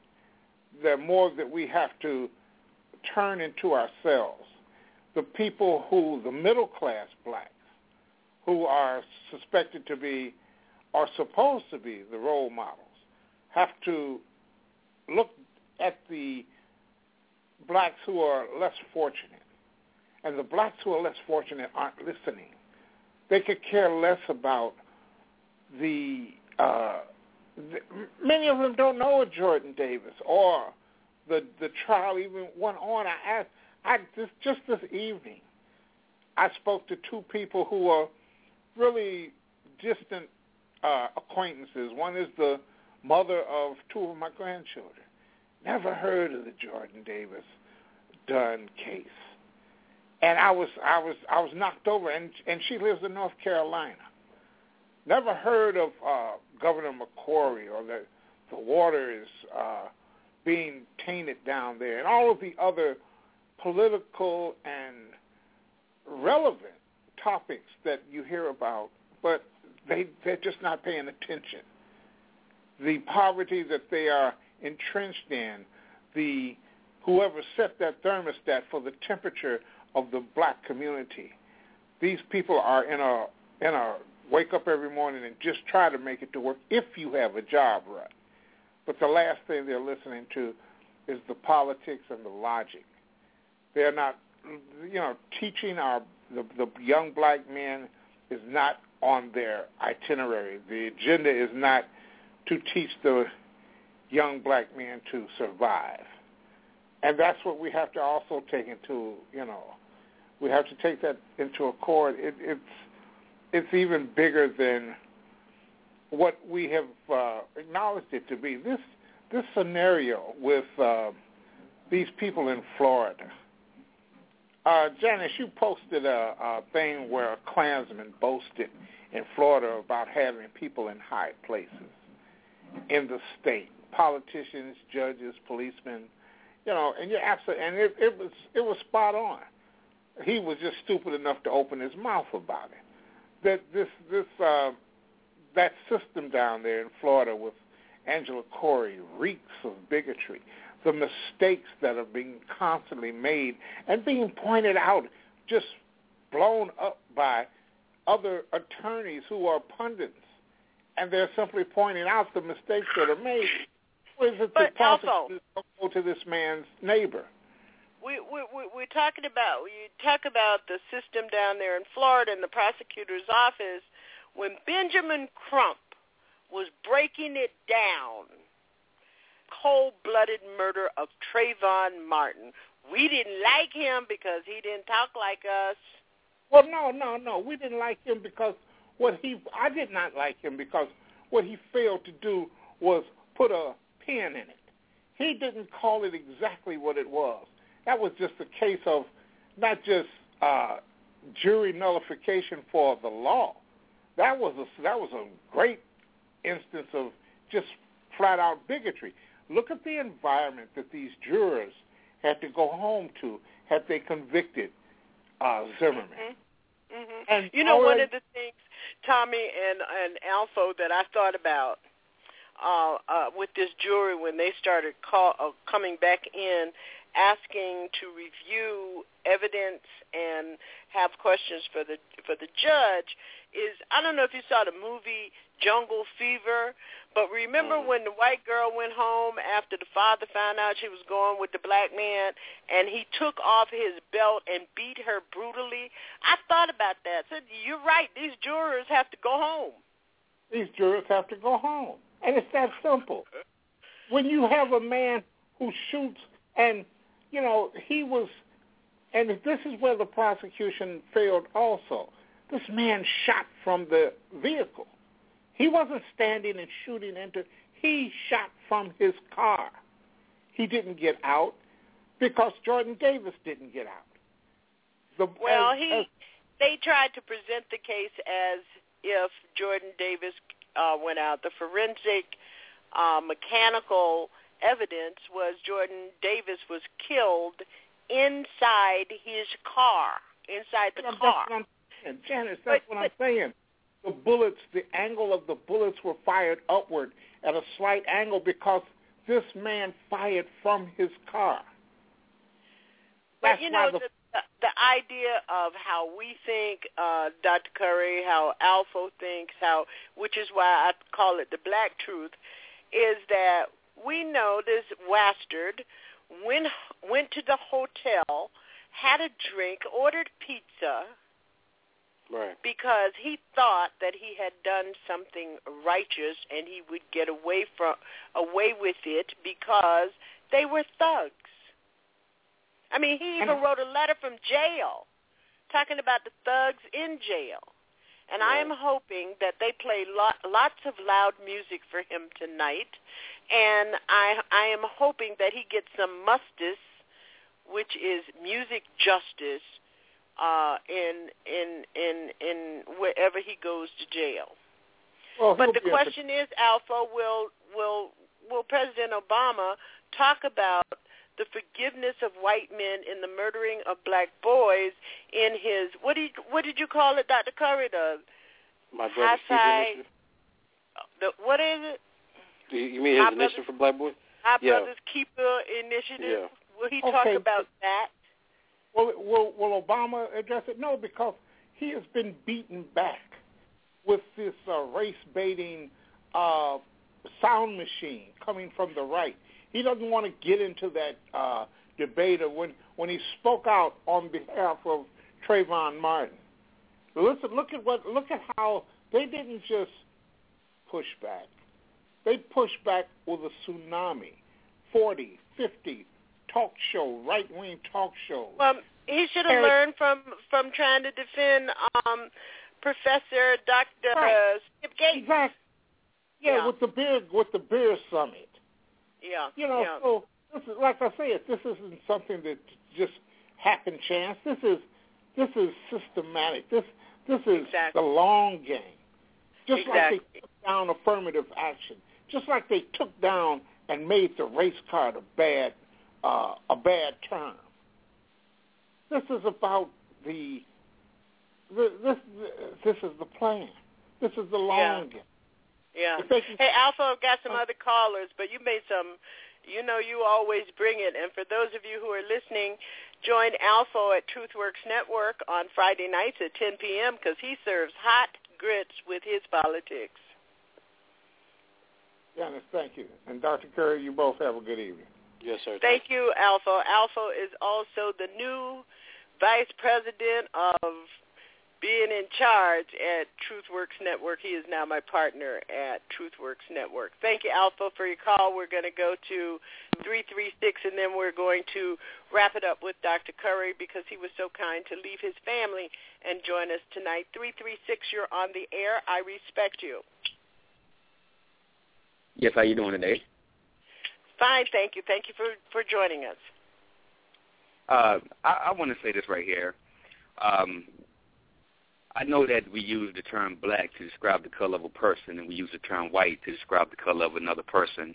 Speaker 20: the more that we have to turn into ourselves. The people who, the middle class blacks, who are suspected to be, are supposed to be the role models, have to look at the blacks who are less fortunate. And the blacks who are less fortunate aren't listening. They could care less about the, uh, the many of them don't know a Jordan Davis or the the trial even went on. I asked, I just just this evening, I spoke to two people who are really distant uh, acquaintances. One is the mother of two of my grandchildren. Never heard of the Jordan Davis Dunn case. And I was I was I was knocked over and and she lives in North Carolina. Never heard of uh Governor McCrory or the the water is uh being tainted down there and all of the other political and relevant topics that you hear about, but they they're just not paying attention. The poverty that they are entrenched in, the whoever set that thermostat for the temperature of the black community. These people are in a in a wake up every morning and just try to make it to work if you have a job rut. But the last thing they're listening to is the politics and the logic. They're not, you know, teaching our the, the young black men is not on their itinerary. The agenda is not to teach the young black men to survive. And that's what we have to also take into, you know, we have to take that into accord. It, it's it's even bigger than what we have uh, acknowledged it to be. This this scenario with uh, these people in Florida. Uh, Janice, you posted a, a thing where a Klansman boasted in Florida about having people in high places in the state, politicians, judges, policemen, you know, and you're absolutely, and it, it was it was spot on. He was just stupid enough to open his mouth about it. That this this uh, that system down there in Florida with Angela Corey reeks of bigotry. The mistakes that are being constantly made and being pointed out, just blown up by other attorneys who are pundits, and they're simply pointing out the mistakes that are made. Is it
Speaker 7: but
Speaker 20: the
Speaker 7: also,
Speaker 20: go to this man's neighbor?
Speaker 7: We, we, we, we're talking about, you talk about the system down there in Florida and the prosecutor's office. When Benjamin Crump was breaking it down, cold-blooded murder of Trayvon Martin. We didn't like him because he didn't talk like us.
Speaker 20: Well, no, no, no. We didn't like him because what he I did not like him because what he failed to do was put a pin in it. He didn't call it exactly what it was. That was just a case of not just uh, jury nullification for the law. That was a that was a great instance of just flat out bigotry. Look at the environment that these jurors had to go home to had they convicted uh, Zimmerman.
Speaker 7: Mm-hmm. Mm-hmm.
Speaker 20: And
Speaker 7: you know, one of the things, Tommy and and Alpha, that I thought about uh, uh, with this jury when they started call, uh, coming back in, asking to review evidence and have questions for the for the judge is I don't know if you saw the movie Jungle Fever, but remember mm-hmm. when the white girl went home after the father found out she was going with the black man and he took off his belt and beat her brutally? I thought about that. I said, You're right, these jurors have to go home.
Speaker 20: These jurors have to go home. And it's that simple. When you have a man who shoots and you know, he was and this is where the prosecution failed also. This man shot from the vehicle. He wasn't standing and shooting into. He shot from his car. He didn't get out because Jordan Davis didn't get out. The,
Speaker 7: well,
Speaker 20: as,
Speaker 7: he
Speaker 20: as,
Speaker 7: they tried to present the case as if Jordan Davis uh, went out. The forensic uh, mechanical evidence was Jordan Davis was killed inside his car, inside the
Speaker 20: that's
Speaker 7: car.
Speaker 20: What I'm saying. Janice, that's
Speaker 7: but,
Speaker 20: what I'm saying. The bullets, the angle of the bullets were fired upward at a slight angle because this man fired from his car.
Speaker 7: But you know, the, the, the idea of how we think, uh, Dr. Curry, how Alpha thinks, how which is why I call it the black truth, is that we know this Wastard went went to the hotel, had a drink, ordered pizza,
Speaker 16: right.
Speaker 7: because he thought that he had done something righteous and he would get away from away with it because they were thugs. I mean, he even wrote a letter from jail talking about the thugs in jail. And I am hoping that they play lot, lots of loud music for him tonight, and I I am hoping that he gets some mustis, which is music justice, uh, in in in in wherever he goes to jail.
Speaker 20: Well,
Speaker 7: but the question is, Alpha, will will will President Obama talk about the forgiveness of white men in the murdering of black boys in his what did what did you call it, Dr. Curry? The
Speaker 16: My brother's keeper
Speaker 7: High-
Speaker 16: initiative.
Speaker 7: the what is it?
Speaker 16: Do you you mean his
Speaker 7: Our
Speaker 16: initiative for Black Boys?
Speaker 7: Our
Speaker 16: Yeah.
Speaker 7: Brothers Keeper Initiative.
Speaker 16: Yeah.
Speaker 7: Will he
Speaker 20: Okay,
Speaker 7: talk about that?
Speaker 20: Will, will, will Obama address it? No, because he has been beaten back with this uh, race baiting uh, sound machine coming from the right. He doesn't want to get into that uh, debate of when when he spoke out on behalf of Trayvon Martin. Listen, look at what look at how they didn't just push back. They pushed back with a tsunami, 40, 50 talk show, right wing talk shows.
Speaker 7: Well, he should have learned from from trying to defend um, Professor Dr.
Speaker 20: Right.
Speaker 7: Uh, Skip Gates.
Speaker 20: Exactly. Yeah,
Speaker 7: Yeah.
Speaker 20: with the beer with the beer summit.
Speaker 7: Yeah.
Speaker 20: You know,
Speaker 7: yeah.
Speaker 20: so this is like I said, this isn't something that just happened chance. This is this is systematic. This this is
Speaker 7: Exactly.
Speaker 20: the long game. Just like they took down affirmative action. Just like they took down and made the race card a bad uh, a bad term. This is about the the- this this is the plan. This is the long game.
Speaker 7: Yeah.
Speaker 20: If they can-
Speaker 7: Hey, Alpha, I've got some oh. other callers, but you made some. You know, you always bring it. And for those of you who are listening, join Alpha at TruthWorks Network on Friday nights at 10 p.m. because he serves hot grits with his politics.
Speaker 20: Janice, thank you. And Dr. Curry, you both have a good evening.
Speaker 16: Yes, sir.
Speaker 7: Thank you, Alpha. Alpha is also the new vice president of being in charge at TruthWorks Network. He is now my partner at TruthWorks Network. Thank you, Alpha, for your call. We're going to go to 336, and then we're going to wrap it up with Dr. Curry because he was so kind to leave his family and join us tonight. 336, you're on the air. I respect you.
Speaker 27: Yes, how you doing today?
Speaker 7: Fine, thank you. Thank you for, for joining us.
Speaker 27: Uh, I, I want to say this right here. Um, I know that we use the term black to describe the color of a person, and we use the term white to describe the color of another person.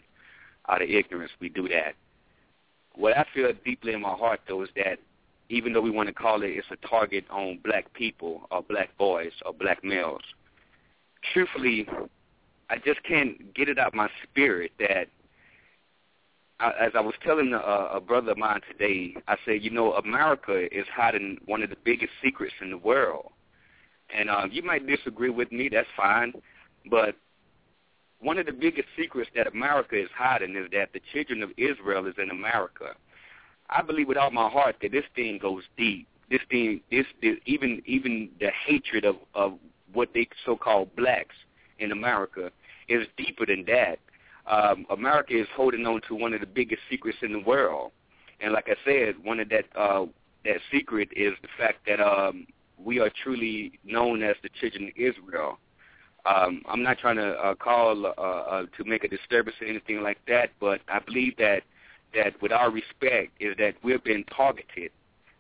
Speaker 27: Out of ignorance, we do that. What I feel deeply in my heart, though, is that even though we want to call it, it's a target on black people or black boys or black males. Truthfully, I just can't get it out my spirit that I, as I was telling a, a brother of mine today, I said, you know, America is hiding one of the biggest secrets in the world. And uh, you might disagree with me, that's fine. But one of the biggest secrets that America is hiding is that the children of Israel is in America. I believe with all my heart that this thing goes deep. This thing, this, this even even the hatred of of what they so-called blacks in America is deeper than that. Um, America is holding on to one of the biggest secrets in the world, and like I said, one of that uh, that secret is the fact that um, we are truly known as the children of Israel. Um, I'm not trying to uh, call uh, uh, to make a disturbance or anything like that, but I believe that that with our respect is that we're being targeted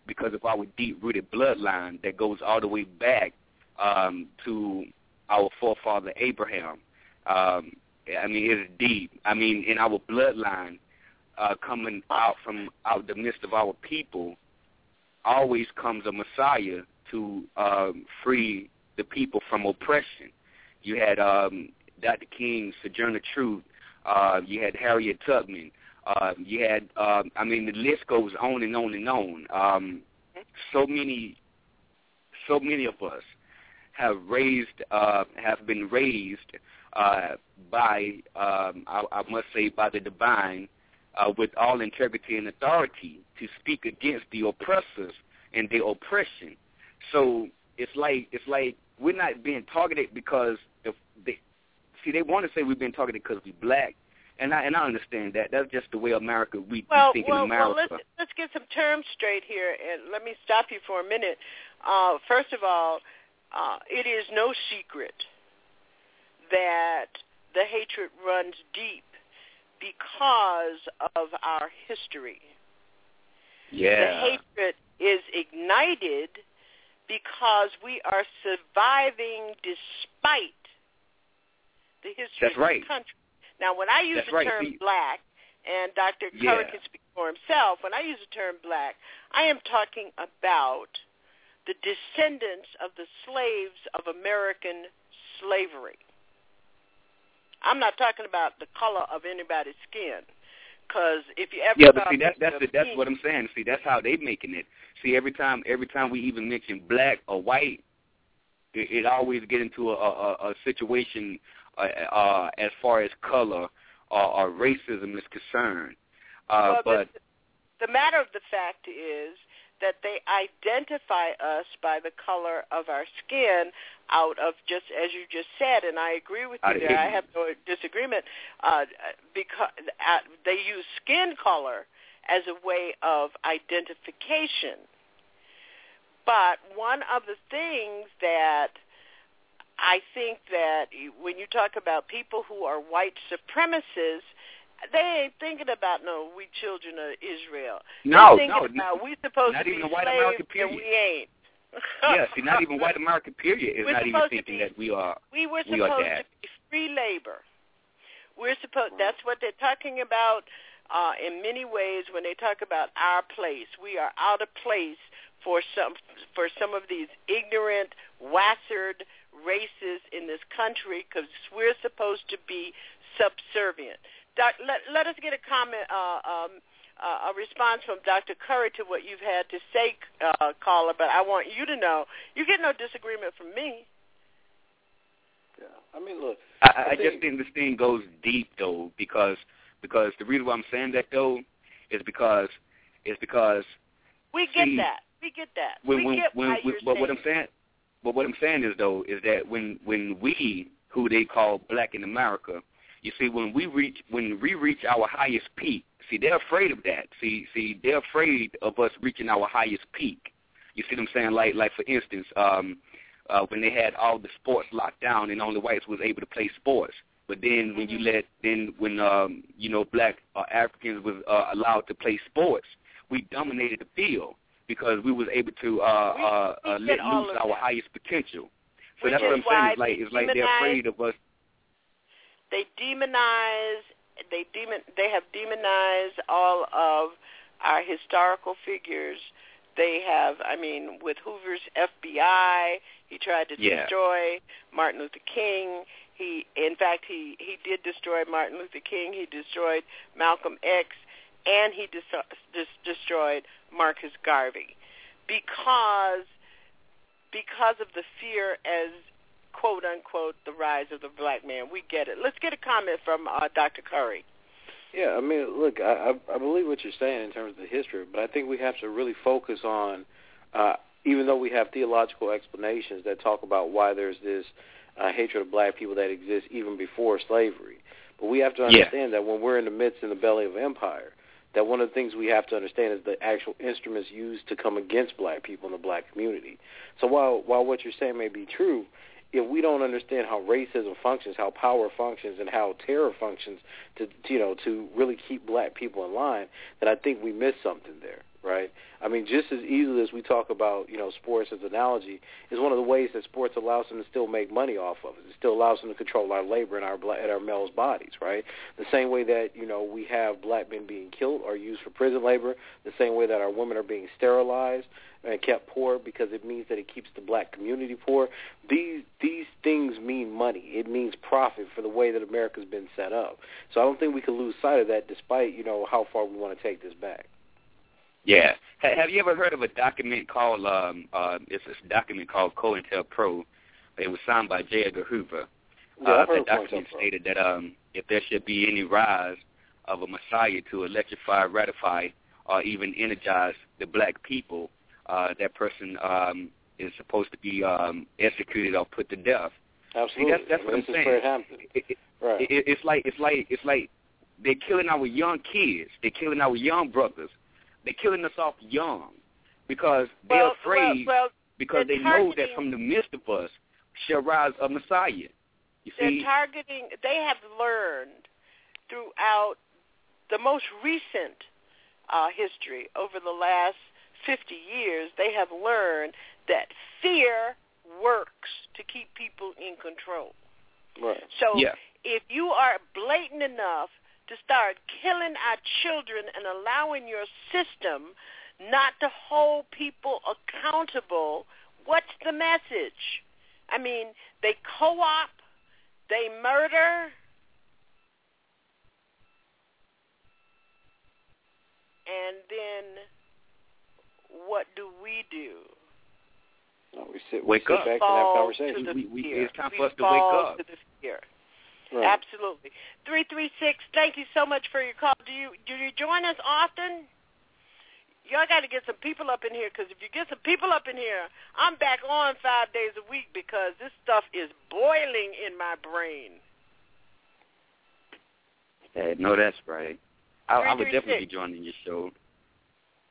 Speaker 27: because of our deep-rooted bloodline that goes all the way back um, to our forefather Abraham. Um, I mean, it's deep. I mean, in our bloodline, uh, coming out from out the midst of our people, always comes a Messiah to um, free the people from oppression. You had um, Dr. King, Sojourner Truth. Uh, you had Harriet Tubman. Uh, you had, uh, I mean, the list goes on and on and on. Um, so many, so many of us have raised, uh, have been raised uh, by, um, I, I must say, by the divine, uh, with all integrity and authority to speak against the oppressors and their oppression. So it's like it's like we're not being targeted because if they see they want to say we've been targeted because we're black, and I and I understand that. That's just the way America we,
Speaker 7: well,
Speaker 27: we think
Speaker 7: well,
Speaker 27: in America.
Speaker 7: Well, let's let's get some terms straight here, and let me stop you for a minute. Uh, first of all, uh, it is no secret that the hatred runs deep because of our history.
Speaker 27: Yeah.
Speaker 7: The hatred is ignited because we are surviving despite the history
Speaker 27: That's
Speaker 7: of
Speaker 27: right.
Speaker 7: the country. Now, when I use
Speaker 27: That's
Speaker 7: the
Speaker 27: right.
Speaker 7: term
Speaker 27: See-
Speaker 7: black, and Dr.
Speaker 27: Yeah.
Speaker 7: Curry can speak for himself, when I use the term black, I am talking about the descendants of the slaves of American slavery. I'm not talking about the color of anybody's skin. Because if you ever
Speaker 27: Yeah, but see,
Speaker 7: that,
Speaker 27: that's the, that's what I'm saying. See, that's how they're making it. See, every time every time we even mention black or white, it, it always get into a, a, a situation uh, uh, as far as color or, or racism is concerned. Uh,
Speaker 7: Well,
Speaker 27: but
Speaker 7: the matter of the fact is that they identify us by the color of our skin out of just as you just said and I agree with you
Speaker 27: I
Speaker 7: there. I have no disagreement. Uh because uh, they use skin color as a way of identification but one of the things that I think that when you talk about people who are white supremacists they ain't thinking about no we children of Israel.
Speaker 27: No,
Speaker 7: They're
Speaker 27: no,
Speaker 7: about we supposed
Speaker 27: not
Speaker 7: to be
Speaker 27: even white
Speaker 7: slaves
Speaker 27: American
Speaker 7: and
Speaker 27: period.
Speaker 7: we ain't.
Speaker 27: yeah, see, not even white America period is
Speaker 7: We're
Speaker 27: not even thinking
Speaker 7: be-
Speaker 27: that we are
Speaker 7: We were
Speaker 27: we are
Speaker 7: supposed
Speaker 27: that.
Speaker 7: to be free labor. We're supposed. That's what they're talking about uh, in many ways when they talk about our place. We are out of place for some for some of these ignorant, wassered races in this country because we're supposed to be subservient. Doc, let, let us get a comment, uh, um, uh, a response from Dr. Curry to what you've had to say, uh, caller. But I want you to know you get no disagreement from me.
Speaker 16: Yeah, I mean, look.
Speaker 27: I, I,
Speaker 16: I
Speaker 27: just
Speaker 16: think-
Speaker 27: think this thing goes deep though, because because the reason why I'm saying that though is because is because
Speaker 7: We get
Speaker 27: See,
Speaker 7: that. We get that.
Speaker 27: when
Speaker 7: we
Speaker 27: when
Speaker 7: get
Speaker 27: when,
Speaker 7: why
Speaker 27: when but what I'm
Speaker 7: saying.
Speaker 27: but what I'm saying is though is that when when we who they call black in America, you see when we reach when we reach our highest peak, see they're afraid of that. See see they're afraid of us reaching our highest peak. You see what I'm saying? Like like for instance, um uh when they had all the sports locked down and only whites was able to play sports. But then when you let then when um you know black uh, Africans was uh, allowed to play sports, we dominated the field because we was able to uh uh, uh
Speaker 7: we
Speaker 27: let loose our highest potential. So
Speaker 7: Which
Speaker 27: that's what I'm saying. It's like it's like they're afraid of us.
Speaker 7: They demonize. They demon. They have demonized all of our historical figures. They have. I mean, with Hoover's FBI, he tried to
Speaker 27: Yeah.
Speaker 7: destroy Martin Luther King. He, in fact, he he did destroy Martin Luther King. He destroyed Malcolm X, and he dis- dis- destroyed Marcus Garvey because because of the fear as quote unquote the rise of the black man. We get it. Let's get a comment from uh, Dr. Curry.
Speaker 16: Yeah, I mean, look, I, I believe what you're saying in terms of the history, but I think we have to really focus on, uh, even though we have theological explanations that talk about why there's this uh, hatred of black people that exists even before slavery, but we have to understand yeah. that when we're in the midst in the belly of empire, that one of the things we have to understand is the actual instruments used to come against black people in the black community. So while while what you're saying may be true, if we don't understand how racism functions, how power functions, and how terror functions to you know to really keep black people in line, then I think we miss something there, right? I mean, just as easily as we talk about you know sports as analogy, is one of the ways that sports allows them to still make money off of it. It still allows them to control our labor and our in our males' bodies, right? The same way that you know we have black men being killed or used for prison labor, the same way that our women are being sterilized and kept poor because it means that it keeps the black community poor. These these things mean money. It means profit for the way that America's been set up. So I don't think we can lose sight of that, despite you know how far we want to take this back.
Speaker 27: Yeah. Have you ever heard of a document called um uh it's a document called COINTELPRO? It was signed by J. Edgar Hoover.
Speaker 16: Yeah,
Speaker 27: uh,
Speaker 16: that
Speaker 27: document stated that um if there should be any rise of a messiah to electrify, ratify, or even energize the black people, uh, that person um, is supposed to be um, executed or put to death.
Speaker 16: Absolutely.
Speaker 27: See, that's that's what
Speaker 16: this
Speaker 27: I'm saying.
Speaker 16: where it happens.
Speaker 27: It, it,
Speaker 16: right.
Speaker 27: it, it's like it's like it's like they're killing our young kids. They're killing our young brothers. They're killing us off young because they're
Speaker 7: well,
Speaker 27: afraid
Speaker 7: well, well,
Speaker 27: because they know that from the midst of us shall rise a Messiah. You
Speaker 7: they're
Speaker 27: see,
Speaker 7: targeting. They have learned throughout the most recent uh, history over the last 50 years, they have learned that fear works to keep people in control.
Speaker 16: Right.
Speaker 7: So
Speaker 27: yeah.
Speaker 7: if you are blatant enough to start killing our children and allowing your system not to hold people accountable, what's the message? I mean, they co-op, they murder, and then what do we do?
Speaker 16: No, we sit,
Speaker 27: Wake
Speaker 16: sit
Speaker 27: up.
Speaker 16: back
Speaker 7: Fall
Speaker 16: and have
Speaker 7: to
Speaker 16: conversation.
Speaker 7: the
Speaker 27: We- we-
Speaker 7: fear.
Speaker 27: it's time
Speaker 7: we
Speaker 27: for us to wake up.
Speaker 7: To the fear.
Speaker 16: Right.
Speaker 7: Absolutely. Three three six. Thank you so much for your call. Do you do you join us often? Y'all got to get some people up in here because if you get some people up in here, I'm back on five days a week because this stuff is boiling in my brain.
Speaker 27: Hey, no, that's right. I, I would definitely be joining your show.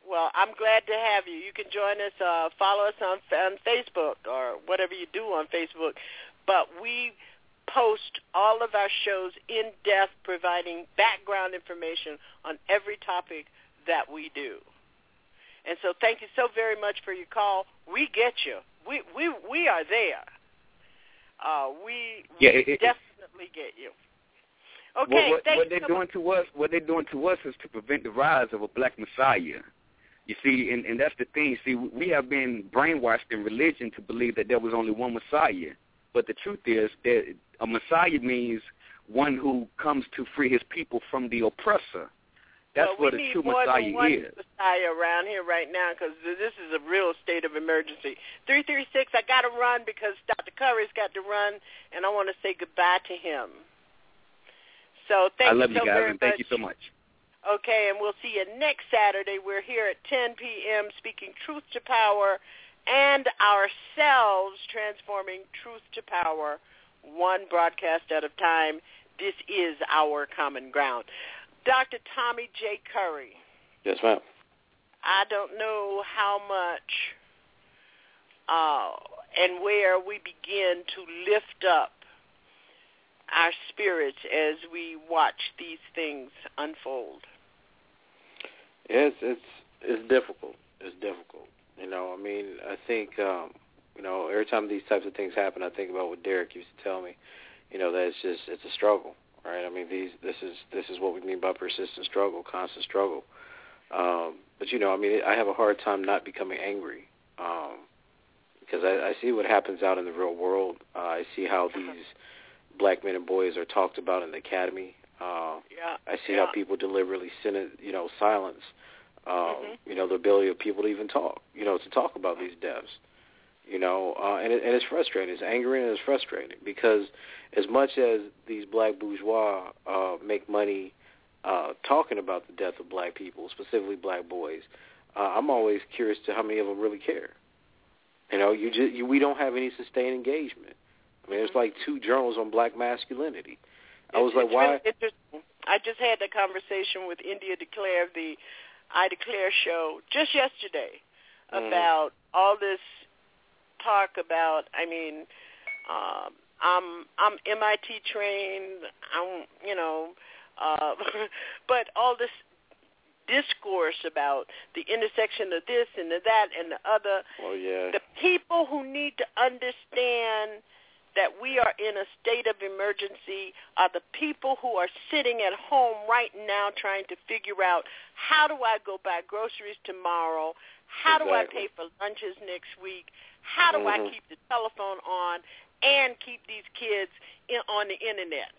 Speaker 7: Well, I'm glad to have you. You can join us, uh, follow us on, on Facebook or whatever you do on Facebook. But we post all of our shows in depth, providing background information on every topic that we do. And so, thank you so very much for your call. We get you. We we we are there. Uh, we,
Speaker 27: Yeah,
Speaker 7: we
Speaker 27: it- it-
Speaker 7: definitely get you.
Speaker 27: What,
Speaker 7: Okay,
Speaker 27: what,
Speaker 7: thank
Speaker 27: what they're
Speaker 7: so
Speaker 27: doing
Speaker 7: much.
Speaker 27: to us, what they're doing to us, is to prevent the rise of a black messiah. You see, and, and that's the thing. See, we have been brainwashed in religion to believe that there was only one messiah. But the truth is that a messiah means one who comes to free his people from the oppressor. That's
Speaker 7: well,
Speaker 27: what
Speaker 7: we
Speaker 27: a
Speaker 7: need
Speaker 27: true
Speaker 7: more
Speaker 27: messiah
Speaker 7: than one
Speaker 27: is.
Speaker 7: Messiah around here right now because this is a real state of emergency. Three three six. I got to run because Dr. Curry's got to run, and I want to say goodbye to him. So thank
Speaker 27: I love
Speaker 7: you
Speaker 27: you guys, and thank
Speaker 7: much.
Speaker 27: you so much.
Speaker 7: Okay, and we'll see you next Saturday. We're here at 10 p.m. speaking truth to power and ourselves transforming truth to power, one broadcast at a time. This is our common ground. Dr. Tommy J. Curry,
Speaker 16: Yes, ma'am.
Speaker 7: I don't know how much uh, and where we begin to lift up our spirits as we watch these things unfold.
Speaker 16: Yes, it's it's difficult. It's difficult. You know, I mean, I think um, you know, every time these types of things happen, I think about what Derek used to tell me. You know, that it's just it's a struggle, right? I mean, these this is this is what we mean by persistent struggle, constant struggle. Um, but you know, I mean, I have a hard time not becoming angry um, because I, I see what happens out in the real world. Uh, I see how these black men and boys are talked about in the academy. Uh,
Speaker 7: yeah,
Speaker 16: I see
Speaker 7: yeah.
Speaker 16: how people deliberately sin it, you know, silence, um,
Speaker 7: Mhm.
Speaker 16: you know, the ability of people to even talk, you know, to talk about these deaths. You know, uh, and, it, and it's frustrating. It's angering and it's frustrating because as much as these black bourgeois uh, make money uh, talking about the death of black people, specifically black boys, uh, I'm always curious to how many of them really care. You know, you just you, we don't have any sustained engagement. I mean, it's like two journals on black masculinity. I was
Speaker 7: It's-
Speaker 16: like,
Speaker 7: it's
Speaker 16: why?
Speaker 7: really. I just had a conversation with India Declare the I Declare show just yesterday
Speaker 16: Mhm.
Speaker 7: about all this talk about. I mean, um, I'm I'm MIT trained. I'm you know, uh, but all this discourse about the intersection of this and of that and the other.
Speaker 16: Oh yeah.
Speaker 7: The people who need to understand that we are in a state of emergency are the people who are sitting at home right now trying to figure out how do I go buy groceries tomorrow? How do I pay for lunches next week? How do I
Speaker 16: Mhm.
Speaker 7: keep the telephone on and keep these kids in, on the internet?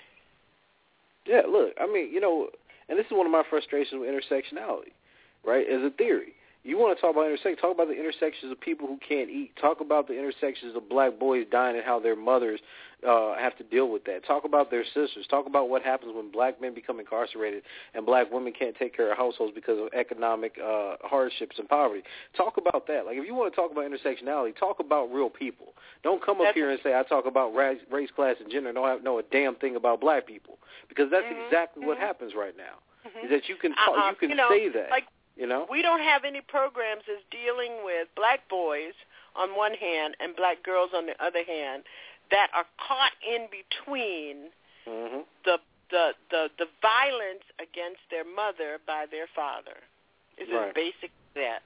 Speaker 16: Yeah, look, I mean, you know, and this is one of my frustrations with intersectionality, right? As a theory. You want to talk about intersection, talk about the intersections of people who can't eat. Talk about the intersections of black boys dying and how their mothers uh, have to deal with that. Talk about their sisters. Talk about what happens when black men become incarcerated and black women can't take care of households because of economic uh, hardships and poverty. Talk about that. Like, if you want to talk about intersectionality, talk about real people. Don't come up here and say I talk about race, race, class, and gender and don't have, know a damn thing about black people because that's exactly what happens right now. Is that you can talk,
Speaker 7: Uh-uh.
Speaker 16: you can
Speaker 7: you know,
Speaker 16: say that,
Speaker 7: Like
Speaker 16: you know?
Speaker 7: we don't have any programs that's dealing with black boys on one hand and black girls on the other hand that are caught in between
Speaker 16: hmm
Speaker 7: the the the, the violence against their mother by their father. It's
Speaker 16: Right.
Speaker 7: as basic as that.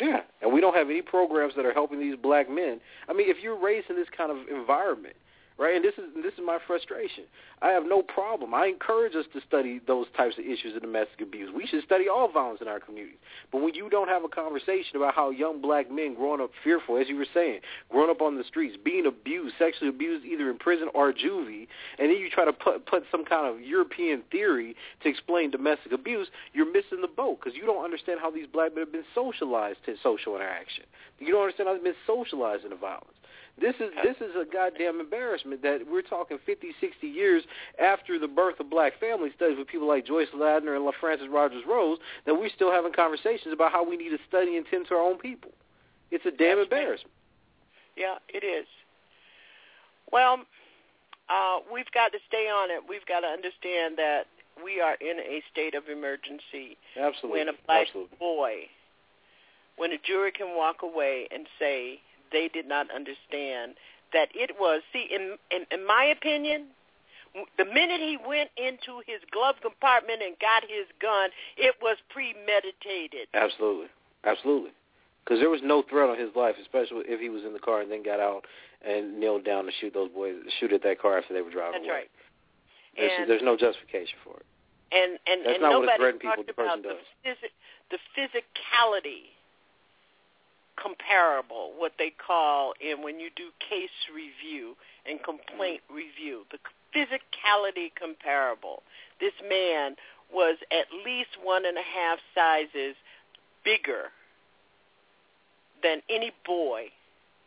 Speaker 16: Yeah, and we don't have any programs that are helping these black men. I mean, if you're raised in this kind of environment, right? And this is this is my frustration. I have no problem. I encourage us to study those types of issues of domestic abuse. We should study all violence in our communities. But when you don't have a conversation about how young black men growing up fearful, as you were saying, growing up on the streets, being abused, sexually abused either in prison or juvie, and then you try to put put some kind of European theory to explain domestic abuse, you're missing the boat because you don't understand how these black men have been socialized to social interaction. You don't understand how they've been socialized into violence. This is this is a goddamn embarrassment that we're talking 50, 60 years after the birth of black family studies with people like Joyce Ladner and La Frances Rodgers-Rose that we're still having conversations about how we need to study and tend to our own people. It's a damn embarrassment.
Speaker 7: Yeah, it is. Well, uh, we've got to stay on it. We've got to understand that we are in a state of emergency.
Speaker 16: Absolutely.
Speaker 7: When a black
Speaker 16: Absolutely.
Speaker 7: boy, when a jury can walk away and say they did not understand that it was, see, in, in, in my opinion, the minute he went into his glove compartment and got his gun, it was premeditated.
Speaker 16: Absolutely. Absolutely. Because there was no threat on his life, especially if he was in the car and then got out and kneeled down to shoot those boys, shoot at that car after they were driving away.
Speaker 7: That's
Speaker 16: away.
Speaker 7: right.
Speaker 16: There's,
Speaker 7: And-
Speaker 16: there's no justification for it.
Speaker 7: and and
Speaker 16: That's
Speaker 7: and
Speaker 16: not what a
Speaker 7: nobody
Speaker 16: people
Speaker 7: talked about the physi- the physicality comparable, what they call in when you do case review and complaint review, the physicality comparable. This man was at least one and a half sizes bigger than any boy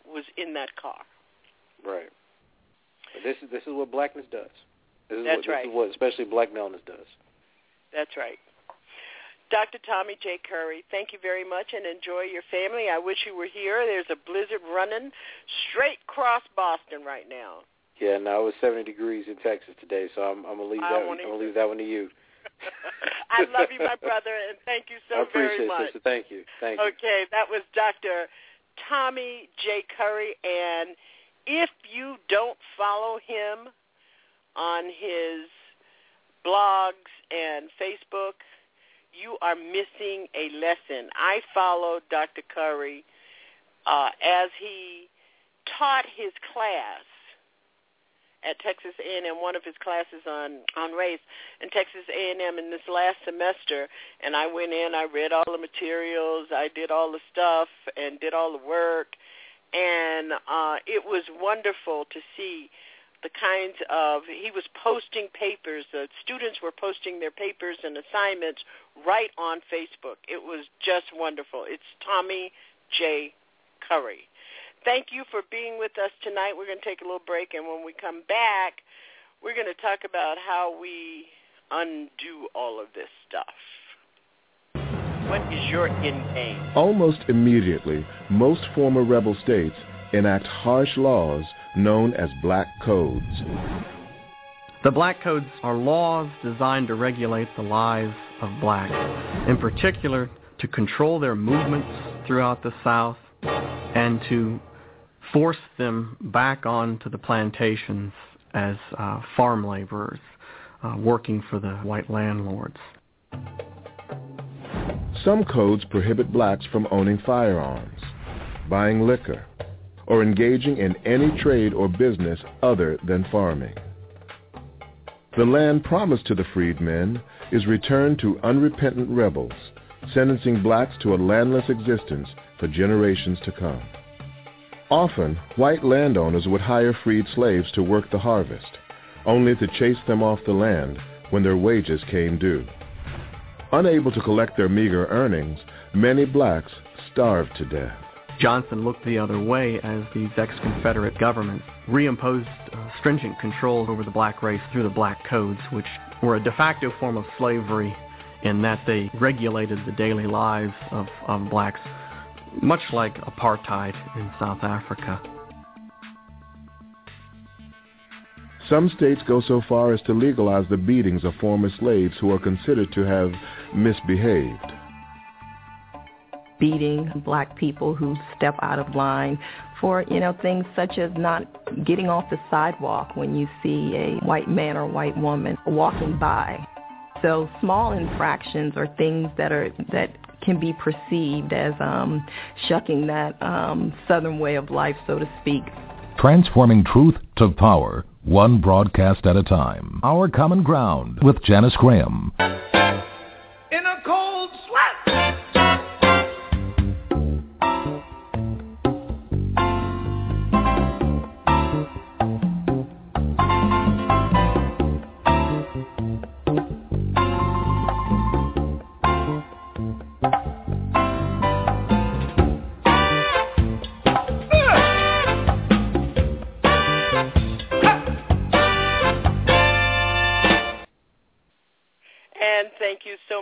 Speaker 7: was in that car.
Speaker 16: Right. This is this is what blackness does. This is
Speaker 7: That's
Speaker 16: what,
Speaker 7: right.
Speaker 16: This is what especially black maleness does.
Speaker 7: That's right. Dr. Tommy J. Curry, thank you very much and enjoy your family. I wish you were here. There's a blizzard running straight across Boston right now.
Speaker 16: Yeah, no, it was 70 degrees in Texas today, so I'm, I'm gonna leave that.
Speaker 7: don't
Speaker 16: I'm gonna leave that one to you.
Speaker 7: I love you, my brother, and thank you so very much.
Speaker 16: I appreciate it. Thank you. Thank you.
Speaker 7: Okay, that was Dr. Tommy J. Curry, and if you don't follow him on his blogs and Facebook, you are missing a lesson. I followed Dr. Curry uh, as he taught his class at Texas A&M, one of his classes on on race in Texas A&M in this last semester, and I went in, I read all the materials, I did all the stuff, and did all the work, and uh, it was wonderful to see the kinds of he was posting papers. The students were posting their papers and assignments right on Facebook. It was just wonderful. It's Tommy J. Curry. Thank you for being with us tonight. We're going to take a little break, and when we come back, we're going to talk about how we undo all of this stuff. What is your end game?
Speaker 28: Almost immediately, most former rebel states enact harsh laws known as black codes.
Speaker 29: The black codes are laws designed to regulate the lives of blacks, in particular to control their movements throughout the South and to force them back onto the plantations as uh, farm laborers uh, working for the white landlords.
Speaker 28: Some codes prohibit blacks from owning firearms, buying liquor, or engaging in any trade or business other than farming. The land promised to the freedmen is returned to unrepentant rebels, sentencing blacks to a landless existence for generations to come. Often, white landowners would hire freed slaves to work the harvest, only to chase them off the land when their wages came due. Unable to collect their meager earnings, many blacks starved to death.
Speaker 29: Johnson looked the other way as these ex-Confederate governments reimposed uh, stringent control over the black race through the black codes, which were a de facto form of slavery in that they regulated the daily lives of, of blacks, much like apartheid in South Africa.
Speaker 28: Some states go so far as to legalize the beatings of former slaves who are considered to have misbehaved
Speaker 30: beating black people who step out of line for, you know, things such as not getting off the sidewalk when you see a white man or white woman walking by. So small infractions are things that are that can be perceived as um, shucking that um, southern way of life, so to speak.
Speaker 6: Transforming truth to power, one broadcast at a time. Our Common Ground with Janice Graham.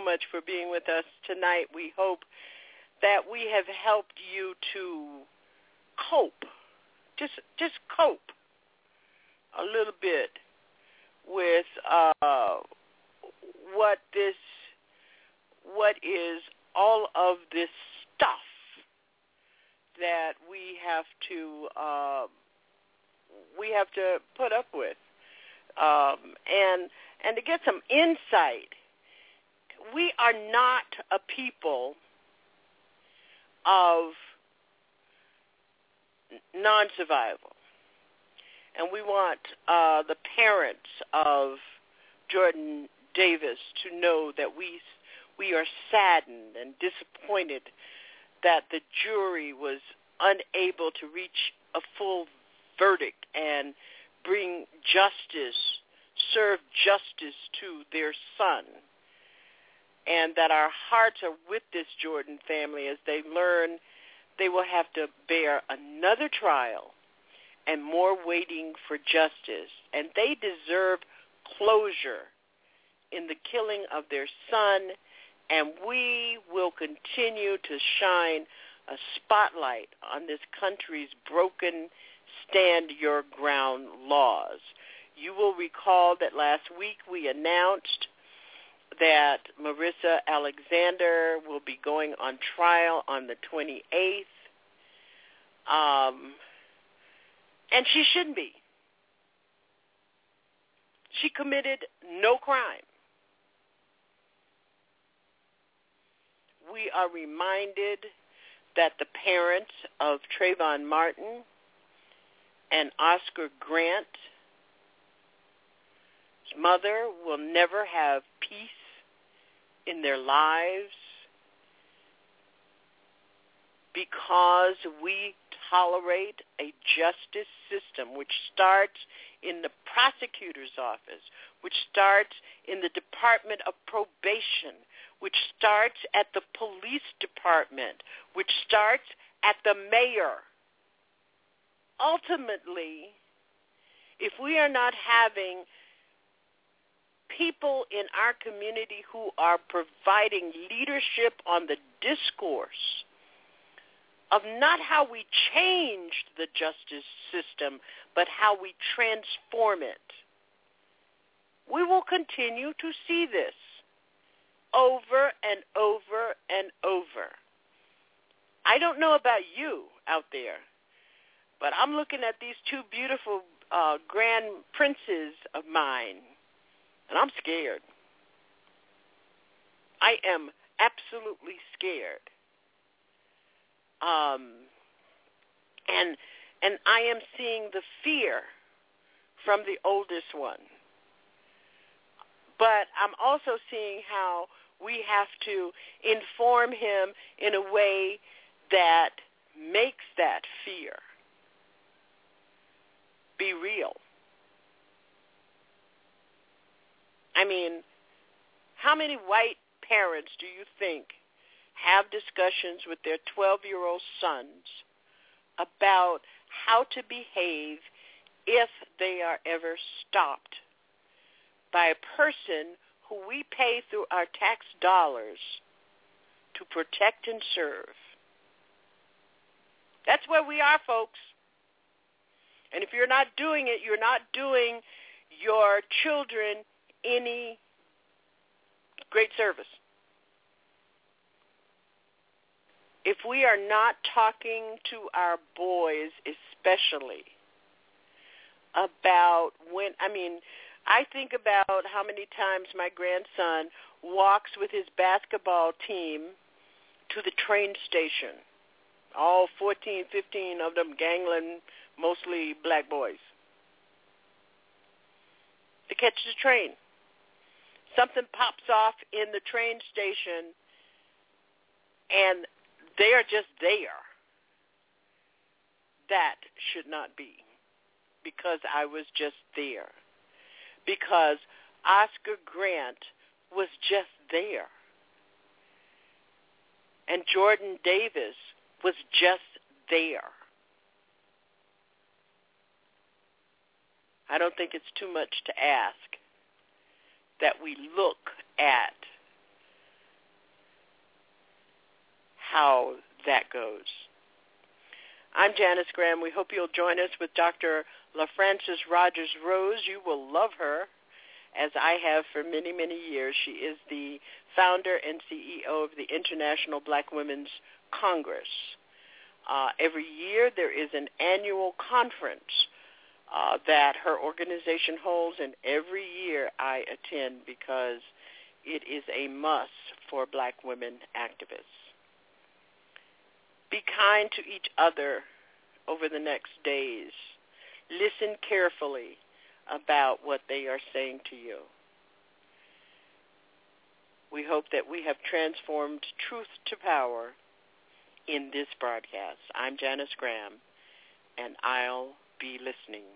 Speaker 7: Much for being with us tonight. We hope that we have helped you to cope, just just cope a little bit with uh, what this, what is all of this stuff that we have to uh, we have to put up with, um, and and to get some insight we are not a people of non-survival. And we want uh, the parents of Jordan Davis to know that we we are saddened and disappointed that the jury was unable to reach a full verdict and bring justice, serve justice to their son and that our hearts are with this Jordan family as they learn they will have to bear another trial and more waiting for justice. And they deserve closure in the killing of their son, and we will continue to shine a spotlight on this country's broken stand your ground laws. You will recall that last week we announced that Marissa Alexander will be going on trial on the 28th. Um, and she shouldn't be. She committed no crime. We are reminded that the parents of Trayvon Martin and Oscar Grant mother will never have peace in their lives because we tolerate a justice system which starts in the prosecutor's office, which starts in the Department of Probation, which starts at the police department, which starts at the mayor. Ultimately, if we are not having people in our community who are providing leadership on the discourse of not how we change the justice system, but how we transform it. We will continue to see this over and over and over. I don't know about you out there, but I'm looking at these two beautiful uh, grand princes of mine, and I'm scared. I am absolutely scared um, and and I am seeing the fear from the oldest one. But I'm also seeing how we have to inform him in a way that makes that fear be real. I mean, how many white parents do you think have discussions with their 12-year-old sons about how to behave if they are ever stopped by a person who we pay through our tax dollars to protect and serve. That's where we are, folks. And if you're not doing it, you're not doing your children any great service. if we are not talking to our boys especially about when I mean I think about how many times my grandson walks with his basketball team to the train station. All 14, 15 of them gangling, mostly black boys. To catch the train. Something pops off in the train station and they are just there. That should not be because I was just there. Because Oscar Grant was just there. And Jordan Davis was just there. I don't think it's too much to ask that we look at how that goes. I'm Janice Graham. We hope you'll join us with Dr. LaFrancis Rogers Rose. You will love her, as I have for many, many years. She is the founder and CEO of the International Black Women's Congress. Uh, every year there is an annual conference uh, that her organization holds, and every year I attend because it is a must for black women activists. Be kind to each other over the next days. Listen carefully about what they are saying to you. We hope that we have transformed truth to power in this broadcast. I'm Janice Graham, and I'll be listening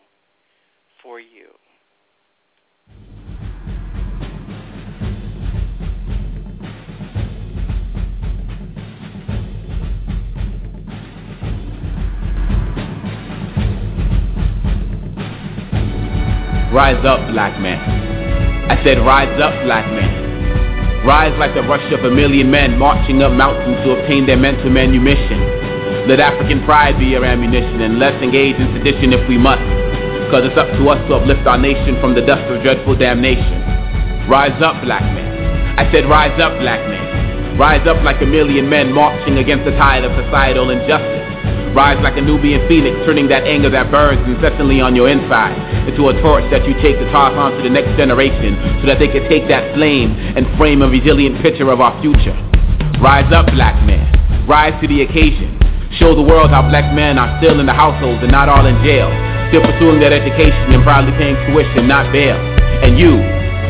Speaker 7: for you.
Speaker 31: Rise up, black man. I said, rise up, black man. Rise like the rush of a million men marching up mountains to obtain their mental manumission. Let African pride be your ammunition and let's engage in sedition if we must. Cause it's up to us to uplift our nation from the dust of dreadful damnation. Rise up, black man. I said, rise up, black man. Rise up like a million men marching against the tide of societal injustice. Rise like a Nubian phoenix, turning that anger that burns incessantly on your inside into a torch that you take to toss on to the next generation so that they can take that flame and frame a resilient picture of our future. Rise up, black man. Rise to the occasion. Show the world how black men are still in the households and not all in jail. Still pursuing their education and proudly paying tuition, not bail. And you,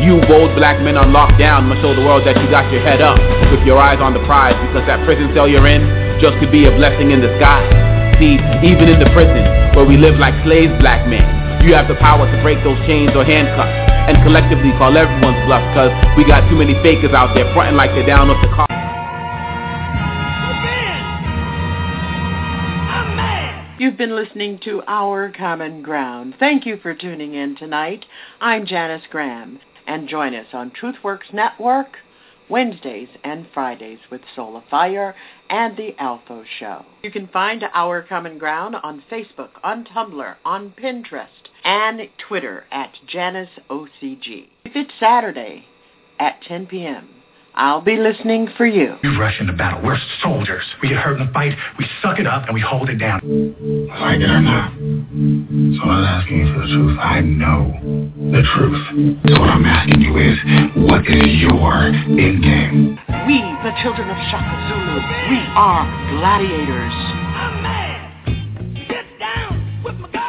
Speaker 31: you bold black men on lockdown must show the world that you got your head up with your eyes on the prize because that prison cell you're in just could be a blessing in disguise. see, even in the prison where we live like slaves, black men, you have the power to break those chains or handcuffs and collectively call everyone's bluff because we got too many fakers out there fronting like they're down off the car.
Speaker 7: You've been listening to Our Common Ground. Thank you for tuning in tonight. I'm Janice Graham, and join us on TruthWorks Network Wednesdays and Fridays with Soul of Fire and The Alpha Show. You can find Our Common Ground on Facebook, on Tumblr, on Pinterest, and Twitter at Janice OCG. If it's Saturday at 10 p.m., I'll be listening for you.
Speaker 21: You rush into battle. We're soldiers. We get hurt in a fight. We suck it up and we hold it down. Like it or not, someone's asking you for the truth. I know the truth. So what I'm asking you is, what is your end game?
Speaker 7: We, the children of Shaka Zulu, we are gladiators. Get down with my